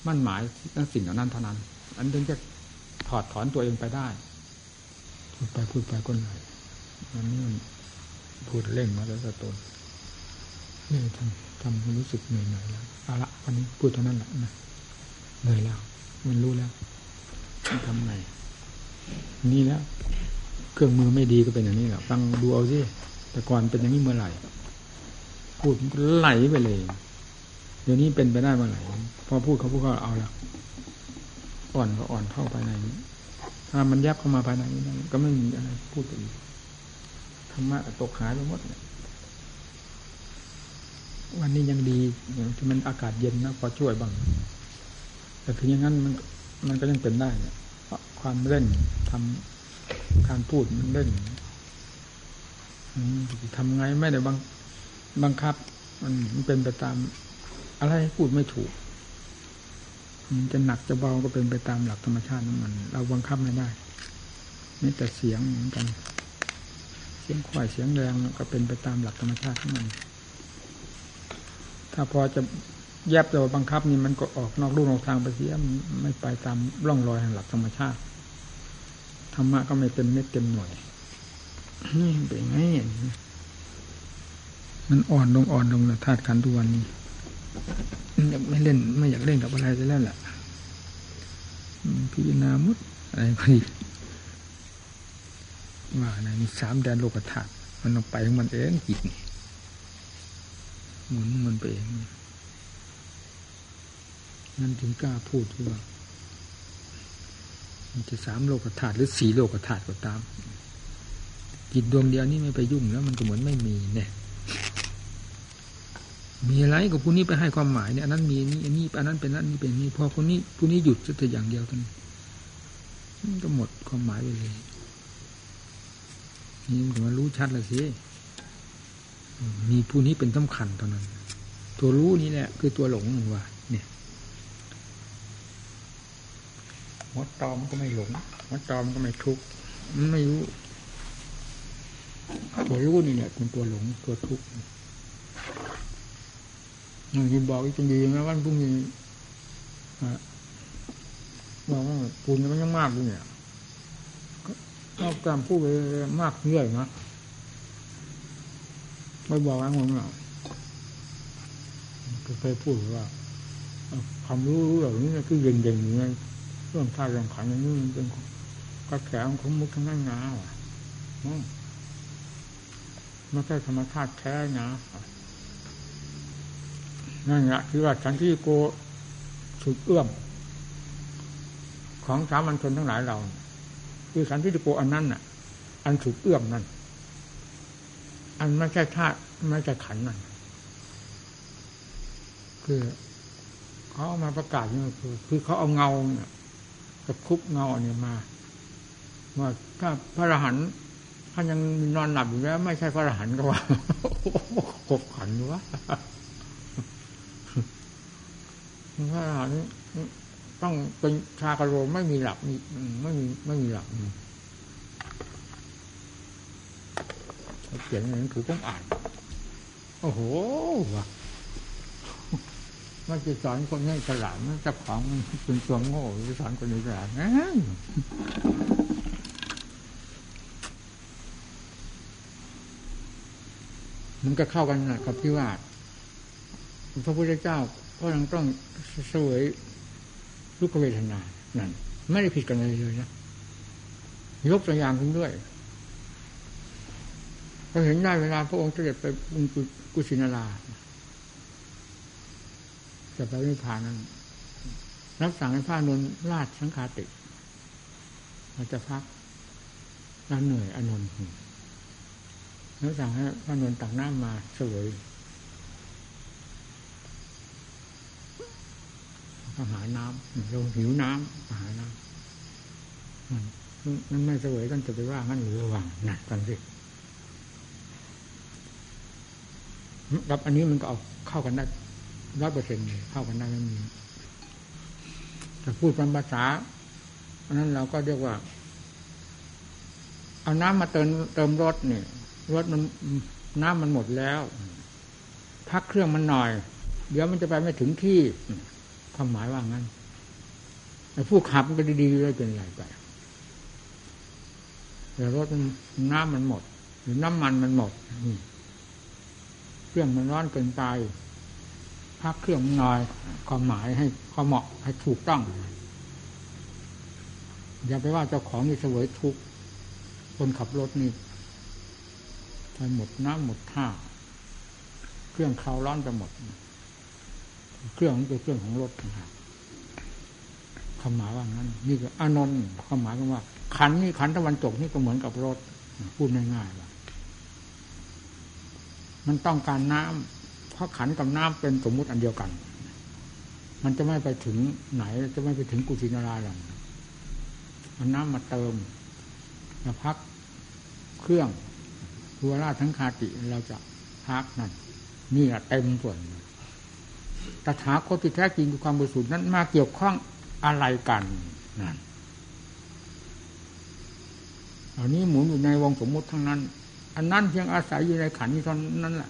มั่นหมายนั่นสิ่งเหล่านั้นเท่านั้น อันถึงจะถอดถอนตัวเองไปได้พูดไปพูดไปก็เหนื่อยอันนี้ พูดเล่งมาแล้วจะตนนี่ทำทำรู้สึกเหนื่อยหน่อยแล้วเอาละวันนี้พูดเท่านั้นแหละนะเหนื่อยแล้วมันรู้แล้วทำไงนี่แล้วเครื่องมือไม่ดีก็เป็นอย่างนี้แหละฟังดูเอาสิแต่ก่อนเป็นอย่างนี้เมื่อไหร่พูดไหลไปเลย เดี๋ยวนี้เป็นไปได้เมื่อไหร่พอพูดเขาพูดก็เอาละอ่อนก็อ่อนเข้าไปในนี้ถ้ามันแยบเข้ามาภายในนี้ก็ไม่มีอะไรพูดไปอีก ธรรมะตกหายไปหมดเนี่ยวันนี้ยังดีอย่างที่มันอากาศเย็นนะพอช่วยบ้าง แต่ถึงอย่างนั้นมันมันก็ยังเป็นได้เนี่ยความเล่นทำการพูดมันเล่นทำไงไม่ได้บังบังคับ มันเป็นไปตาม อะไรพูดไม่ถูกมันจะหนักจะเบาก็เป็นไปตามหลักธรรมชาติของมัน เราบังคับไม่ได้นี่แต่เสียงเหมือนกัน เสียงควายเสียงแรงก็เป็นไปตามหลักธรรมชาติของมัน ถ้าพอจะแยบจะบังคับนี่มันก็ออกนอกรูนอกทางไปเสียไม่ไปตามร่องรอยแห่งหลักธรรมชาติธรรมะก็ไม่เต็มเม็ดเต็มหน่วยนี่เป็นไงมันอ่อนลงอ่อนลงนะธาตุขันทุวันนี้อยากไม่เล่น ไม่อยากเล่นกับอะไรจะแล้วแหละพิจารณามุดอะไรพอดี ว่าในมีสามแดนโลกธาตุมันลงไปของมันเองจิตนี่หมุนมันไปเองนั่นถึงกล้าพูดว่า มันจะสามโลกธาตุหรือสี่โลกธาตุก็ตาม จิตดวงเดียวนี่ไม่ไปยุ่งแล้ว มันก็เหมือนไม่มีเนี่ย มีอะไรกับผู้นี้ไปให้ความหมายเนี่ยอันนั้นมีนี่อันนี้อันนั้นเป็นนั้นนี่เป็นนี่พอคนนี้ผู้นี้หยุดจะแต่อย่างเดียวกันมันก็หมดความหมายไปเลย นี่มันมารู้ชัดเลยสิมีผู้นี้เป็นสำคัญตอนนั้น ตัวรู้นี่แหละคือตัวหลงว่า เนี่ยหัวตอมก็ไม่หลงหัวตอมก็ไม่ทุกข์มันไม่รู้ ตัวรู้นี่แหละเป็นตัวหลงตัวทุกข์อย่างที่บอกอีกจดีนะวันพรุ่งนี้บอกว่าปูนมันยังมากด้วยเนี่ย ก็กามพูดไปมากเรื่อยนะไม่บอกว่าผมเนาเคยพูดว่าความรู้เหล่านี้คือเด่นๆอย่างนี้เรื่องท่าเรื่องขันอย่างนี้มันเป็นกระแสของมุกทั้งนั้นงาอะไม่ใช่ธรรมชาติแท้นะนั่นแหละคือว่าสันติโกสุดเอื้อมของสามัญชนทั้งหลายเรา คือสันติโกอันนั้นน่ะ อันสุดเอื้อมนั่นอันไม่ใช่ธาตุไม่ใช่ขันนั่นคือเขาเอามาประกาศนี่คือคือเขาเอาเงาเนี่ยกระคุบเงาอันนี้มาว่าถ้าพระอรหันต์ท่านยังนอนหลับอยู่แล้ว ไม่ใช่พระอรหันต์ก็ว่าขบขันวะพระอรหันต์ ต้องเป็นชากระโรไม่มีหลับไม่มีไม่มีหลับเขียนอย่างนี้ถูกต้องอ่าน โอ้โหมันจะสอนคนนี้ฉลาดมันจะของเป็นตัวโง่จะสอนคนนี้ฉลาดนะมันก็เข้ากันนะกับที่ว่าพระพุทธเจ้าก็ยังต้องเสวย ลูกเวทนานั่นไม่ได้ผิดกันเลยเลยนะยกตัวอย่างขึ้นด้วยเราเห็นได้เวลาพระองค์เสด็จไปบุญกุศินาราจะไปนิพพานนั้นรับสั่งให้พระนนราชสังฆาติเราจะพักเราเหนื่อยอนนท์แล้วสั่งให้พระนนตักน้ำมาเสวย ก็หาน้ำลงหิวน้ำหาน้ำมันไม่เสวยกันจะไปว่างั้นหรือระวังหนักกันสิรับอันนี้มันก็เอาเข้ากันได้ร้อยเปอร์เซ็นต์เข้ากันได้ไม่มีแต่พูดเป็นภาษาอันนั้นเราก็เรียกว่า เอาน้ำมาเติมเติมรถเนี่ยรถมันน้ำมันหมดแล้ว พักเครื่องมันหน่อย เดี๋ยวมันจะไปไม่ถึงที่ ความหมายว่างั้นแต่ผู้ขับมันก็ดีๆเลยเป็นไรไปแต่รถมันน้ำมันหมด หรือน้ำมันมันหมดเครื่องมันร้อนเกินไปพักเครื่องนหน่อยความหมายให้ความเหมาะให้ถูกต้อง อย่าไปว่าเจ้าของนี่เสวยทุกคนขับรถนี่ไปหมดน้ำหมดท่า เครื่องเขาร้อนไปหมด เครื่องมันเป็นเครื่องของรถนะครับคำหมายว่างั้น นี่คืออานนท์คำหมายว่า ขันนี่ขันตะวันตกนี่ก็เหมือนกับรถ พูดง่ายๆว่ามันต้องการน้ำเพราะขันกับน้ำเป็นสมมุติอันเดียวกัน มันจะไม่ไปถึงไหน จะไม่ไปถึงกุศินาราหรอกมันน้ำมาเติมมาพักเครื่องทัวราทั้งคาติเราจะพักนั่นนี่แหละเต็มส่วน ตถาคตที่แท้จริงคือความบริสุทธิ์นั้นมาเกี่ยวข้องอะไรกันนั่นเหล่านี้หมุนอยู่ในวงสมมติทั้งนั้น อันนั้นเพียงอาศัยอยู่ในขันนี้เท่านั้นแหละ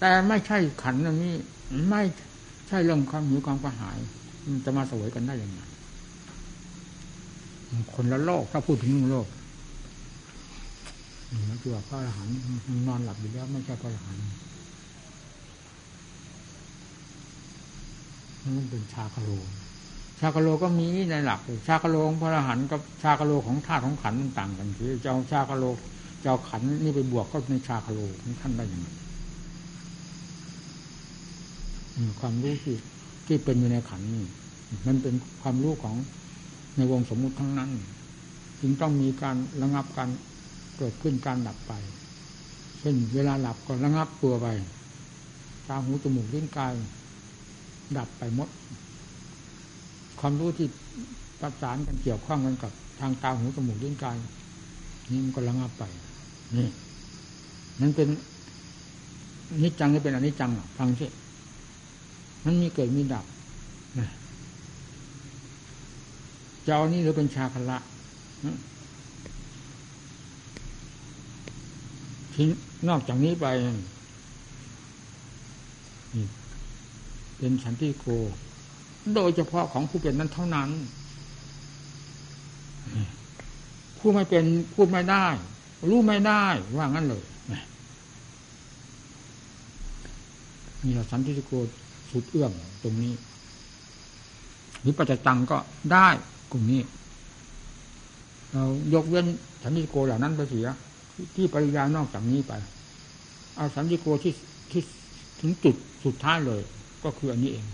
แต่ไม่ใช่ขันอันนี้ ไม่ใช่เรื่องความหิวความกระหายมันจะมาสวยกันได้ยังไงคนละโลกถ้าพูดถึงโลกนี่คือว่าพระอรหันต์นอนหลับอยู่แล้วไม่ใช่พระอรหันต์ มันเป็นชาคโล ชาคโลก็มีในหลัก ชาคโลของพระอรหันต์กับชาคโลของธาตุของขันมันต่างกันคือเจ้าชาคโลเจ้าขันนี่ไปบวกก็ในชาคโลของท่านได้ยังไงความรู้ที่ที่เป็นอยู่ในขันนี่มันเป็นความรู้ของในวงสมมุติทั้งนั้น จึงต้องมีการระงับการเกิดขึ้นการดับไป เช่นเวลาหลับก็ระงับตัวไปตาหูจมูกลิ้นกาย ดับไปหมด ความรู้ที่ประสานกันเกี่ยวข้องกันกับทางตาหูจมูกลิ้นกายนี่มันก็ระงับไปนี่นั่นเป็นนิจจังนี่เป็นอนิจจังฟังสิมันมีเกิดมีดับนะเจ้านี่หรือเป็นชาคละทิ้งนอกจากนี้ไป เป็นฉันที่โก โดยเฉพาะของผู้เป็นนั้นเท่านั้น ผู้ไม่เป็นพูดไม่ได้ รู้ไม่ได้ว่างั้นเลยนี่เราสันติโกสุดเอื้อมตรงนี้หรือปัจจตังก็ได้กลุ่มนี้ เรายกเว้นสันติโกเหล่านั้นไปเสีย ที่ปริยานอกจากนี้ไป เอาสันติโกที่ที่ถึงจุดสุดท้ายเลย ก็คืออันนี้เอง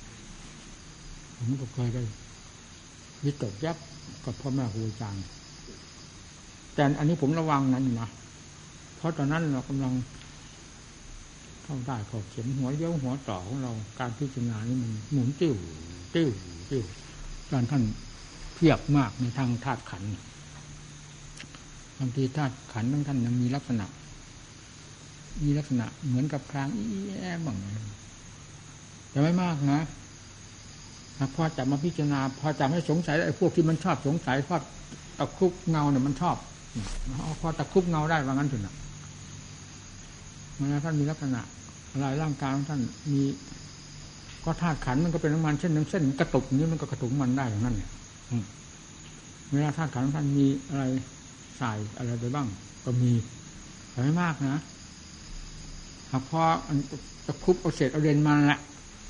ผมก็เคยได้วิตกยับกับพ่อแม่ครูอาจารย์แต่อันนี้ผมระวังนั้นนะเพราะตอนนั้นเรากำลังเข้าได้ขอบเข็มหัวเย้าหัวต่อของเราการพิจารณานี่มันหมุนติ้วติ้วติ้วตอนท่านเพียบมากในทางธาตุขันบางทีธาตุขันธ์บางท่านยังมีลักษณะ มีลักษณะเหมือนกับพรางอีแอบบาง แต่ไม่มากนะพอจับมาพิจารณา พอจับให้สงสัยไอ้พวกที่มันชอบสงสัยพอตะคุบเงาเนี่ยมันชอบพอตะคุบเงาได้ว่างั้นถึงนะมันท่านมีลักษณะอะไรร่างกายของท่านมีก็ธาตุขันมันก็เป็นน้ำมันเช่นน้ำเส้นกระตุกนี้มันก็กระตุกมันได้อย่างนั้นเนี่ยเวลาธาตุขันท่านมีอะไรใส่อะไรไปบ้าง ก็มีแต่ไม่มากนะหากพอจะคุบเอาเศษเอาเด่นมาแหละ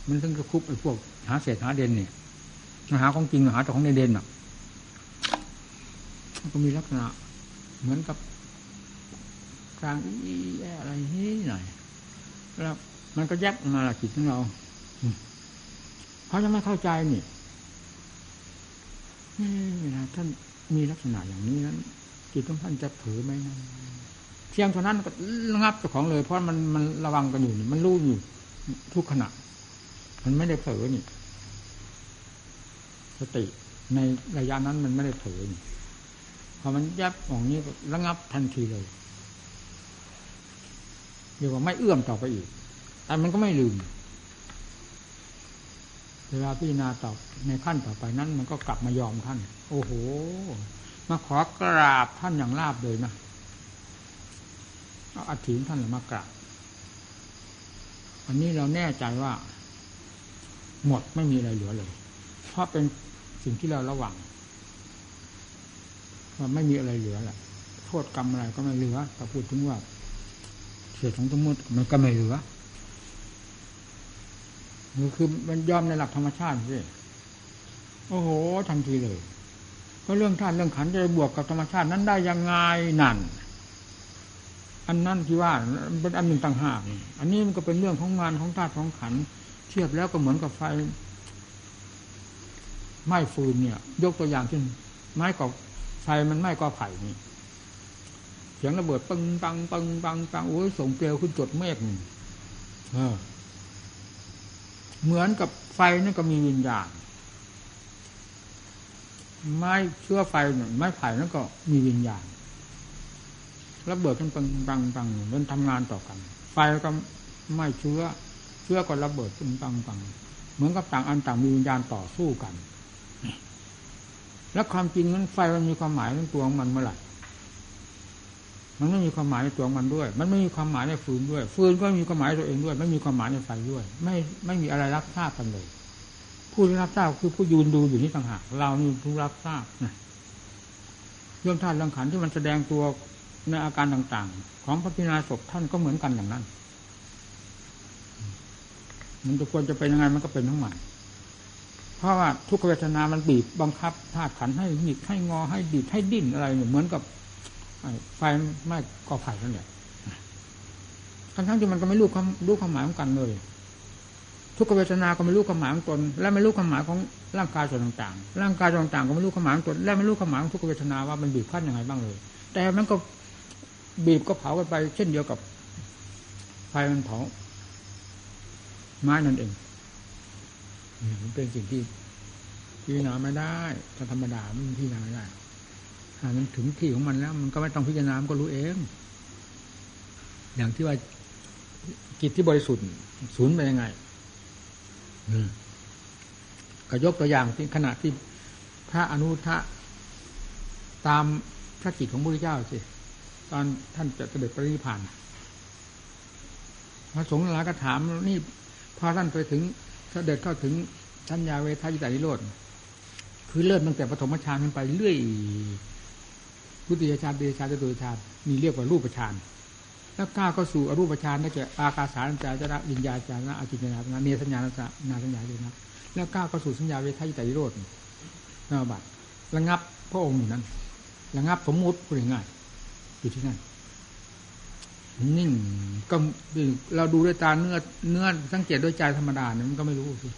มันถึงจะคุบไอ้พวกหาเศษหาเด่นเนี่ยหาของจริงหาแต่ของในเด่นอะก็มีลักษณะ เหมือนกับกลางอีอะไรนี่หน่อยแล้วมันก็แยบมาละจิตของเราเขาจะไม่เข้าใจนี่เวลาท่านมีลักษณะอย่างนี้นั้นจิตของท่านจะเผลอไหมนะเพียงเท่านั้นก็ระงับเจ้าของเลย เพราะมันมันระวังกันอยู่นี่มันรู้อยู่ทุกขณะ มันไม่ได้เผลอนี่ สติในระยะนั้นมันไม่ได้เผลอนี่พอมันยับออกนี้ระงับทันทีเลยเรียกว่าไม่เอื้อมต่อไปอีกแต่มันก็ไม่ลืม เวลาพิจารณาต่อในขั้นต่อไปนั้น มันก็กลับมายอมท่าน โอ้โห มาขอกราบท่านอย่างราบเลยนะเอาอาถินท่านมากราบอันนี้เราแน่ใจว่า หมดไม่มีอะไรเหลือเลย เพราะเป็นสิ่งที่เราระวังว่าไม่มีอะไรเหลือแหละโทษกรรมอะไรก็ไม่เหลือแต่พูดถึงว่าเสียของสมมติมันก็ไม่เหลือมันคือมันยอมในหลักธรรมชาติสิโอ้โหทันทีเลย ก็เรื่องท่านเรื่องขันจะบวกกับธรรมชาตินั้นได้ยังไงนั่น อันนั้นที่ว่าเป็นอันหนึ่งต่างหาก อันนี้มันก็เป็นเรื่องของงานของธาตุของขัน เทียบแล้วก็เหมือนกับไฟไหม้ฟืนเนี่ย ยกตัวอย่างเช่นไม้ก่อไฟมันไหม้กอไผ่นี่เสียงระเบิดปังปังปังปังปังโอ้ยส่งเปลวขึ้นจดเมฆเออ เหมือนกับไฟนั่นก็มีวิญญาณไม้เชื้อไฟเนี่ยไม้ไผ่นั่นก็มีวิญญาณระเบิดมันปังปังปังมันทำงานต่อกัน ไฟก็ไม่เชื้อ เชื้อก็ระเบิดปังปังปังเหมือนกับต่างอันต่างมีวิญญาณต่อสู้กัน แล้วความจริงนั้นไฟมันมีความหมายในตัวของมันเมื่อไหร่มันไม่มีความหมายในตัวมันด้วย มันไม่มีความหมายในฟืนด้วย ฟืนก็มีความหมายตัวเองด้วย ไม่มีความหมายในไฟด้วย ไม่ไม่มีอะไรรับทราบกันเลย ผู้ที่รับทราบคือผู้ยืนดูอยู่นี่ต่างหาก เรานี่ผู้รับทราบนะเรื่องธาตุเรื่องขันที่มันแสดงตัวในอาการต่าง ๆ ของพระพิณาศพท่านก็เหมือนกันอย่างนั้น มันจะควรจะเป็นยังไงมันก็เป็นทั้งมันเพราะว่าทุกเวทนามันบีบบังคับธาตุขันให้หงิกให้งอให้ดีดให้ดิ้นอะไรเหมือนกับไฟไม่ก่อไผ่นั่นแหละทั้งทั้งที่มันก็ไม่รู้ความรู้ความหมายของกันเลย ทุกเวทนาก็ไม่รู้ความหมายของตน และไม่รู้ความหมายของร่างกายส่วนต่างๆ ร่างกายส่วนต่างๆก็ไม่รู้ความหมายของตนและไม่รู้ความหมายของทุกเวทนาว่ามันบีบคั้นยังไงบ้างเลย แต่มันก็บีบก็เผากันไป เช่นเดียวกับไฟมันเผา ไม้นั่นเองมันเป็นสิ่งที่พิจารณาไม่ได้ถ้าธรรมดามันพิจารณาไม่ได้ถ้ามันถึงที่ของมันแล้ว มันก็ไม่ต้องพิจารณามันก็รู้เอง อย่างที่ว่าจิตที่บริสุทธิ์ศูนย์ไปยังไงก็ยกตัวอย่างที่ขณะที่พระอนุทะตามพระกิจของพระพุทธเจ้าสิตอนท่านจะเสด็จปรินิพพานพระสงฆ์หลายก็ถามนี่ พอท่านไปถึงเสด็จเข้าถึงทัญญาเวทายตานิโรธคือเริ่มตั้งแต่ปฐมฌานขึ้นไปเรื่อยพุทธิชาติเดชาติตุชาติมีเรียกว่ารูปฌานแล้วก้าวเข้าสู่อรูปฌานได้แก่อากาสารจาจระวิญญาจาระอาจินญาณเนสัญญาณนาสัญญาเลยนะแล้วก้าวเข้าสู่สัญญาเวทายตานิโรธนาบัตระงับพระองค์อยู่นั้นระงับสมมุติพูดง่ายอยู่ที่นั่น นิ่งก็เราดูด้วยตาเนื้อเนื้อสังเกตด้วยใจธรรมดาเนี่ยมันก็ไม่รู้สิ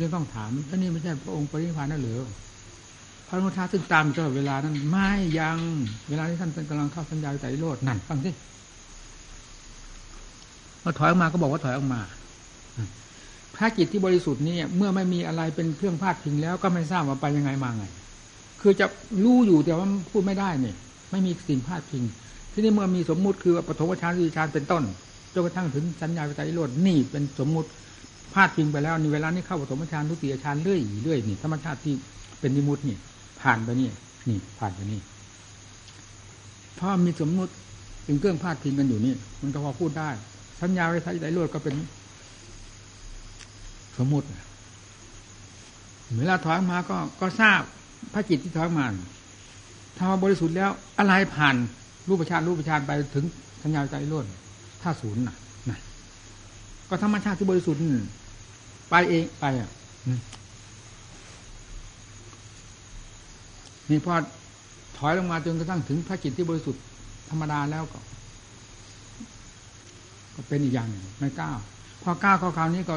จึงต้องถามท่านี่ไม่ใช่พระองค์ปรินิพพานนั่นหรือพระมุทาซึ่งตามตลอดเวลานั้นไม่ยังเวลาที่ท่านกำลังเข้าสัญญาใจโลดนั่นฟังสิพอถอยออกมาก็บอกว่าถอยออกมาพระจิตที่บริสุทธิ์นี่เมื่อไม่มีอะไรเป็นเครื่องพาดพิงแล้วก็ไม่ทราบว่าไปยังไงมาไง คือจะรู้อยู่แต่ว่าพูดไม่ได้เนี่ยไม่มีสิ่งพาดพิง ที่นี่เมื่อมีสมมุติคือปฐมฌานวิชานเป็นต้นจนกระทั่งถึงสัญญาวิจัยโลดนี่เป็นสมมุติพาดพิงไปแล้วนี่เวลานี้เข้าปฐมฌานทุติยฌานเรื่อยเรื่อยนี่ธรรมชาติที่เป็นนิมุตินี่ ผ่านไปนี่ นี่ผ่านไปนี่เพราะมีสมมุติเป็นเครื่องพาดพิงกันอยู่นี่ มันก็พอพูดได้ สัญญาวิจัยโลดก็เป็น สมมุติเวลาถอยมาก็ก็ทราบพระจิตที่ถอยมาถ้าบริสุทธิ์แล้วอะไรผ่าน รูปฌานรูปฌานไปถึงสัญญาใจล้นถ้าศูนย์น่ะนะก็ธรรมชาติที่บริสุทธิ์ไปเองไปอะนี่พอถอยลงมาจนกระทั่งถึงพระจิตที่บริสุทธิ์ธรรมดาแล้วก็ ก็เป็นอีกอย่างหนึ่งไม่ก้าวพอก้าวคราวนี้ก็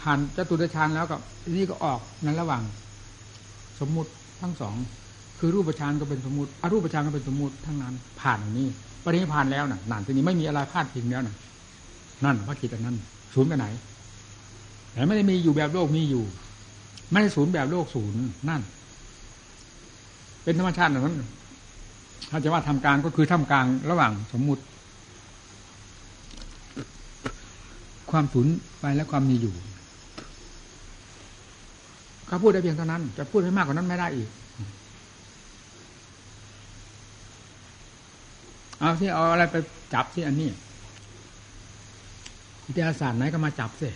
ผ่านจตุตฌานแล้วก็ทีนี้ก็ออกนั้นระหว่าง สมมุติทั้งสอง คือรูปฌานก็เป็นสมมติอรูปฌานก็เป็นสมมติทั้งนั้น ผ่านอย่างนี้ปรินิพานแล้วน่ะนั่นทีนี้ไม่มีอะไรพลาดพิงแล้วน่ะ นั่นพระกิจอันนั้นศูนย์ไปไหนแต่ไม่ได้มีอยู่แบบโลกมีอยู่ ไม่ได้ศูนย์แบบโลกศูนย์นั่น เป็นธรรมชาตินั้นถ้าจะว่าทำกลางก็คือทำกลางระหว่างสมมุติ ความศูนย์ไปและความมีอยู่เขาพูดได้เพียงเท่านั้น จะพูดให้มากกว่านั้นไม่ได้อีก เอาที่เอาอะไรไปจับที่อันนี้ วิทยาศาสตร์ไหนก็มาจับสิ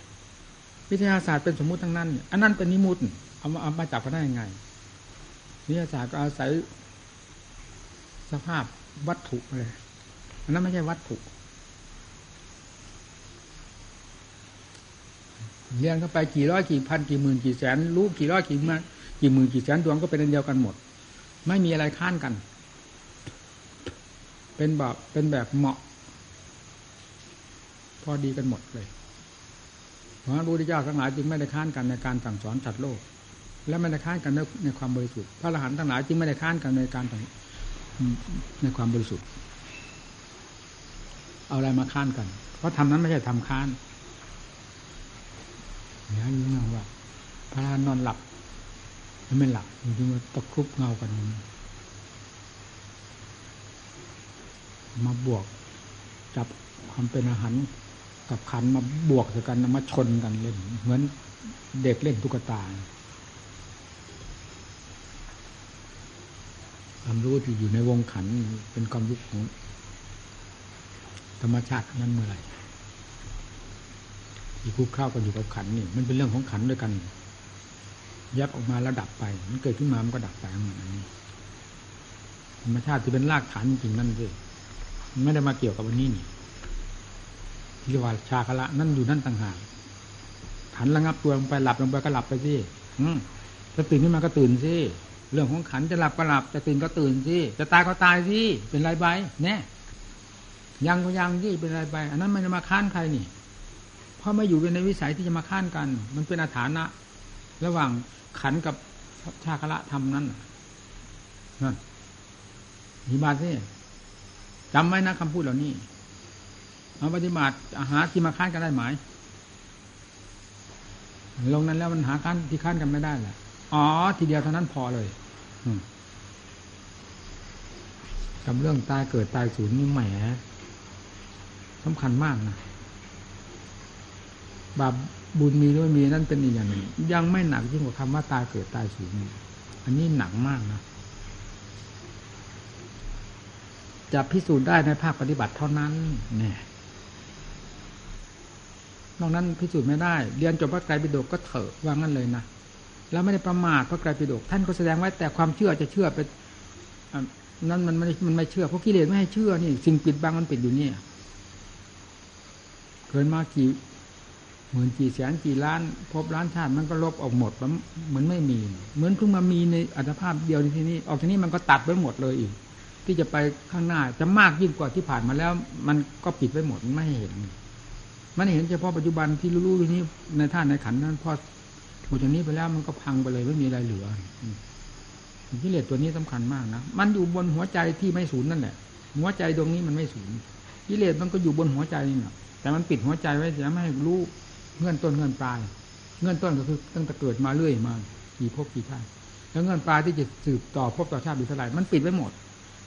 วิทยาศาสตร์เป็นสมมุติทั้งนั้น อันนั้นเป็นนิมุติเอามาเอามาจับกันได้ยังไง วิทยาศาสตร์ก็อาศัยสภาพวัตถุเลยอันนั้นไม่ใช่วัตถุเรียนเข้าไปกี่ร้อยกี่พันกี่หมื่นกี่แสนรู้กี่ร้อยกี่มากี่หมื่นกี่แสนดวงก็เป็นอันเดียวกันหมด ไม่มีอะไรค้านกัน เป็นแบบเป็นแบบเหมาะ พอดีกันหมดเลย เพราะพระพุทธเจ้าทั้งหลายจึงไม่ได้ค้านกันในการสั่งสอนจัดโลก และไม่ได้ค้านกันในในความบริสุทธิ์พระอรหันต์ทั้งหลายจึงไม่ได้ค้านกันในการในความบริสุทธิ์ เอาอะไรมาค้านกัน เพราะทำนั้นไม่ใช่ทำค้านเนี่ยรู้ว่า พระานอนหลับมันไม่หลับจริงๆมันตะครุบเงากัน มาบวก จับความเป็นอาหารกับขันมาบวกกันมาชนกันเล่น เหมือนเด็กเล่นตุ๊กตาความรู้ที่อยู่ในวงขันเป็นความรู้ของธรรมชาตินั้นเมื่อไหร่ที่คู่เข้ากันอยู่กับขันนี่ มันเป็นเรื่องของขันด้วยกัน ยับออกมาแล้วดับไป มันเกิดขึ้นมามันก็ดับไปเหมือนนี้ธรรมชาติที่เป็นรากฐานจริงนั่นเลย ไม่ได้มาเกี่ยวกับวันนี้นี่เรียกว่าชาคละนั่นอยู่นั่นต่างหากขันระงับตัวลงไปหลับลงไปก็หลับไปสิจะตื่นขึ้นมาก็ตื่นสิเรื่องของขันจะหลับก็หลับ จะตื่นก็ตื่นสิจะตายก็ตายสิเป็นไรไปแน่ยังก็ยังที่เป็นไรไป อันนั้นไม่ได้มาค้านใครนี่ เพราะไม่อยู่ในวิสัยที่จะมาค้านกัน มันเป็นอาถานะระหว่างขันกับชาคละธรรมนั้นนั่นมีบาสิ จำไว้นะคำพูดเหล่านี้เอาปฏิบัติอาหารที่มาค้านกันได้ไหมลงนั้นแล้วมันหาค้านที่ค้านกันไม่ได้แหละอ๋อ ทีเดียวเท่านั้นพอเลยกับเรื่องตายเกิดตายสูญนี่แหมสำคัญมากนะบาปบุญมีด้วยมีนั่นเป็นอีกอย่างหนึ่งยังไม่หนักยิ่งกว่าคำว่าตายเกิดตายสูญอันนี้หนักมากนะ จะพิสูจน์ได้ในภาคปฏิบัติเท่านั้นเนี่ยนอกนั้นพิสูจน์ไม่ได้ เรียนจบพระไตรปิฎกก็เถอะว่างั้นเลยนะแล้วไม่ได้ประมาทพระไตรปิฎกท่านก็แสดงไว้แต่ความเชื่อจะเชื่อไปนั้นมันไม่มันไม่เชื่อเพราะกิเลสไม่ให้เชื่อนี่สิ่งปิดบังมันปิดอยู่นี่เกินมากี่หมื่นกี่แสนกี่ล้าน พบล้านชาติมันก็ลบออกหมดเหมือนไม่มี เหมือนเพิ่งมามีในอัตภาพเดียวในที่นี้ ออกที่นี้มันก็ตัดไปหมดเลยอีก ที่จะไปข้างหน้า จะมากยิ่งกว่าที่ผ่านมาแล้ว มันก็ปิดไปหมดไม่เห็น มันเห็นเฉพาะปัจจุบันที่รู้ๆนี้ในท่านในขันนั้นพอหมดจากนี้ไปแล้วมันก็พังไปเลยไม่มีอะไรเหลือกิเลสตัวนี้สำคัญมากนะมันอยู่บนหัวใจที่ไม่สูญนั่นแหละ หัวใจดวงนี้มันไม่สูญกิเลสมันก็อยู่บนหัวใจนี่แหละแต่มันปิดหัวใจไว้จะไม่ให้รู้เงื่อนต้นเงื่อนปลาย เงื่อนต้นก็คือตั้งแต่เกิดมาเรื่อยมากี่ภพกี่ชาติแล้วเงื่อนปลายที่จะสืบต่อภพต่อชาติอยู่เท่าไหร่มันปิดไว้หมด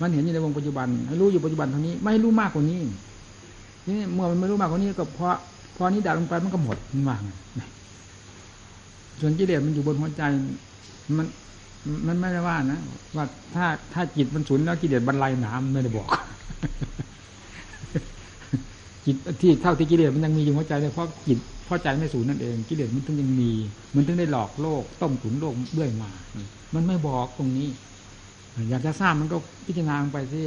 มันเห็นอยู่ในวงปัจจุบันให้รู้อยู่ปัจจุบันเท่านี้ ไม่รู้มากกว่านี้นี่เมื่อมันไม่รู้มากกว่านี้ก็เพราะพอนี้ดับลงไปมันก็หมดมันว่างส่วนกิเลสมันอยู่บนหัวใจ มัน มันไม่ได้ว่านะว่าถ้าถ้าจิตมันสูญแล้วกิเลสบรรลัยหนามไม่ได้บอกจิตที่เท่าที่กิเลสมันยังมีอยู่หัวใจเลยเพราะจิตเพราะใจไม่สูญนั่นเองกิเลสมันถึงยังมี มันถึงได้หลอกโลก ต้มถุนโลกเรื่อยมา มันไม่บอกตรงนี้ อยากจะทราบมันก็พิจารณาไปสิ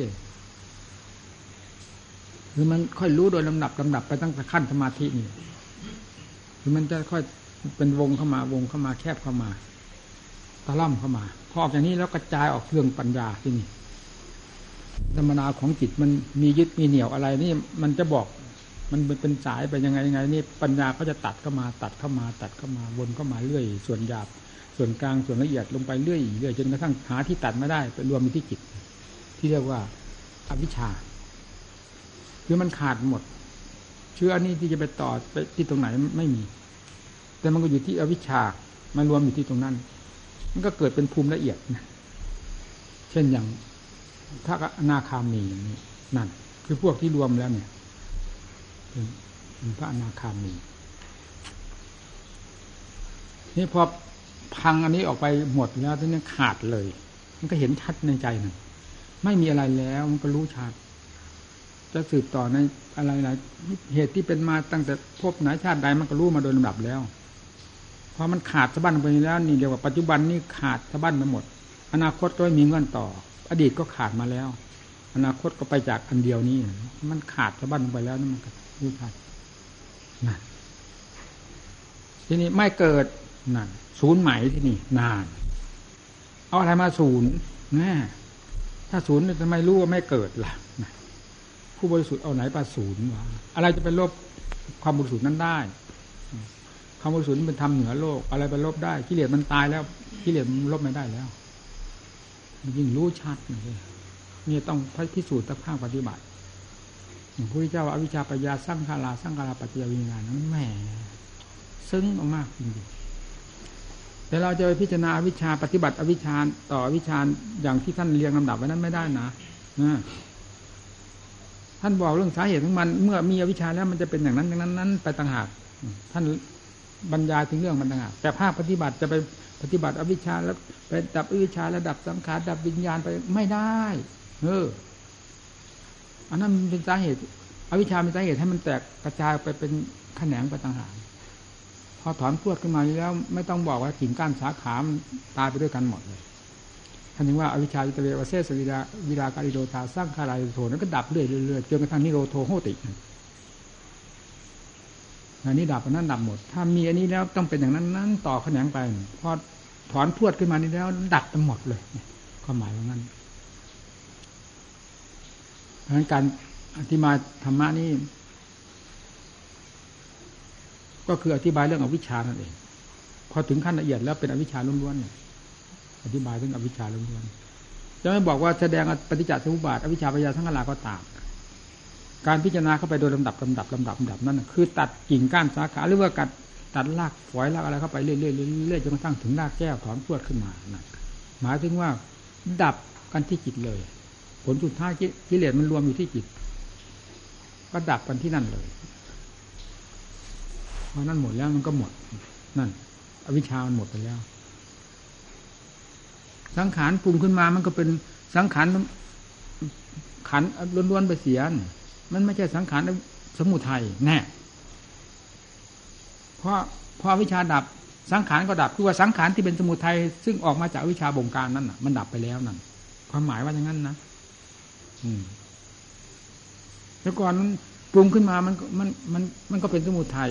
คือมันค่อยรู้โดยลำดับลำดับไปตั้งแต่ขั้นสมาธินี่คือมันจะค่อยเป็นวงเข้ามาวงเข้ามาแคบเข้ามาตะล่อมเข้ามา พอออกจากนี้แล้วกระจายออกเรื่องปัญญาที่นี่ธรรมนาของจิตมันมียึดมีเหนี่ยวอะไรนี่ มันจะบอก มันเป็นสายไปยังไงยังไง นี่ปัญญาก็จะตัดเข้ามาตัดเข้ามา ตัดเข้ามาวนเข้ามาเรื่อย ส่วนหยาบ ส่วนกลางส่วนละเอียดลงไปเรื่อยเรื่อยจนกระทั่งหาที่ตัดไม่ได้ไปรวมอยู่ที่จิต ที่เรียกว่าอวิชชาคือมันขาดหมด เชื่ออนนี้ที่จะไปต่อไปที่ตรงไหนไม่มี แต่มันก็อยู่ที่อวิชชามันรวมอยู่ที่ตรงนั้น มันก็เกิดเป็นภูมิละเอียดนะเช่นอย่างพระอนาคามีอย่างนี้นั่น คือพวกที่รวมแล้วเนี่ย เป็นพระอนาคามี นี่พอพังอันนี้ออกไปหมดแล้วทีนี้ขาดเลย มันก็เห็นชัดในใจนั่นไม่มีอะไรแล้วมันก็รู้ชัด จะสืบต่อในอะไรหลายเหตุที่เป็นมาตั้งแต่พบไหนชาติใดมันก็รู้มาโดยลำดับแล้วพอมันขาดสะบั้นไปแล้ว นี่เดียวกับปัจจุบันนี่ขาดสะบั้นไปหมด อนาคตก็ไม่มีเงื่อนต่อ อดีตก็ขาดมาแล้ว อนาคตก็ไปจากอันเดียวนี้มันขาดสะบั้นไปแล้วนั่นมัน ก็รู้ชัดนั่นทีนี้ไม่เกิดนั่นศูนย์ใหม่ที่นี่นาน เอาอะไรมาศูนย์แน่ถ้าศูนย์ทำไมรู้ว่าไม่เกิดล่ะผู้บริสุทธิ์เอาไหนปาศูนย์วะอะไรจะไปลบความบริสุทธิ์นั้นได้ความบริสุทธิ์เป็นธรรมเหนือโลก อะไรไปลบได้กิเลสมันตายแล้วกิเลสมันลบไม่ได้แล้วยิ่งรู้ชัดเลยนี่ต้องพิสูจน์ตะภาคปฏิบัติ พระพุทธเจ้าอวิชชาปัญญาสร้างคาราสร้างคาราปัจจยวิญญาณนั้นแหมซึ้งมากจริงๆแต่เราจะไปพิจารณาอวิชชาปฏิบัติอวิชชาต่ออวิชชาอย่างที่ท่านเรียงลำดับไว้นั้นไม่ได้นะนะท่านบอกเรื่องสาเหตุของมัน เมื่อมีอวิชชาแล้วมันจะเป็นอย่างนั้นอย่างนั้นนั้นไปต่างหากท่านบรรยายถึงเรื่องมันต่างหากแต่ภาคปฏิบัติจะไปปฏิบัติอวิชชาแล้วไปดับอวิชชาระดับสังขารดับวิญญาณไปไม่ได้ เออ อันนั้นเป็นสาเหตุอวิชชาเป็นสาเหตุให้มันแตกกระจายไปเป็นแขนงไปต่างหากพอถอนพวดขึ้นมาแล้ว ไม่ต้องบอกว่ากิ่งก้านสาขาตายไปด้วยกันหมดเลยท่านถึงว่าอวิชชาวิตเววเสสวิดาวิดาการิโดธาสร้างคารายโทนั้นก็ดับเรื่อยๆจนกระทั่งนิโรโทโหติอันนี้ดับอันนั้นดับหมด ถ้ามีอันนี้แล้วต้องเป็นอย่างนั้นนั้นต่อแขนงไปพอถอนพวดขึ้นมานี้แล้ว ดับทั้งหมดเลยความหมายของนั้น เพราะฉะนั้นการอธิบายธรรมะนี่ก็คืออธิบายเรื่องอวิชชานั่นเอง พอถึงขั้นละเอียดแล้วเป็นอวิชชาล้วนๆเนี่ยอธิบายเรื่องอวิชชาล้วนๆจะไม่บอกว่าแสดงปฏิจจสมุปบาทอวิชชาปัญญาทั้งหลายก็ตามการพิจารณาเข้าไปโดยลำดับลำดับลำดับลำดับนั่นคือตัดกิ่งก้านสาขาหรือว่ากัดตัดรากฝอยรากอะไรเข้าไปเรื่อยๆเรื่อยๆจนกระทั่งถึงรากแก้วถอนพวดขึ้นมานะหมายถึงว่าดับกันที่จิตเลย ผลสุดท้ายกิเลสมันรวมอยู่ที่จิตก็ดับกันที่นั่นเลยพอนั่นหมดแล้วมันก็หมด นั่น อวิชามันหมดไปแล้ว สังขารปรุงขึ้นมามันก็เป็นสังขารขันล้วนๆไปเสียมันไม่ใช่สังขารสมุทัยแน่เพราะพอวิชาดับสังขารก็ดับคือว่าสังขารที่เป็นสมุทัยซึ่งออกมาจากวิชาบงการนั่นน่ะ มันดับไปแล้วนั่นความหมายว่าอย่างนั้นนะ แต่ก่อนมันปรุงขึ้นมามันมันมันมันก็เป็นสมุทัย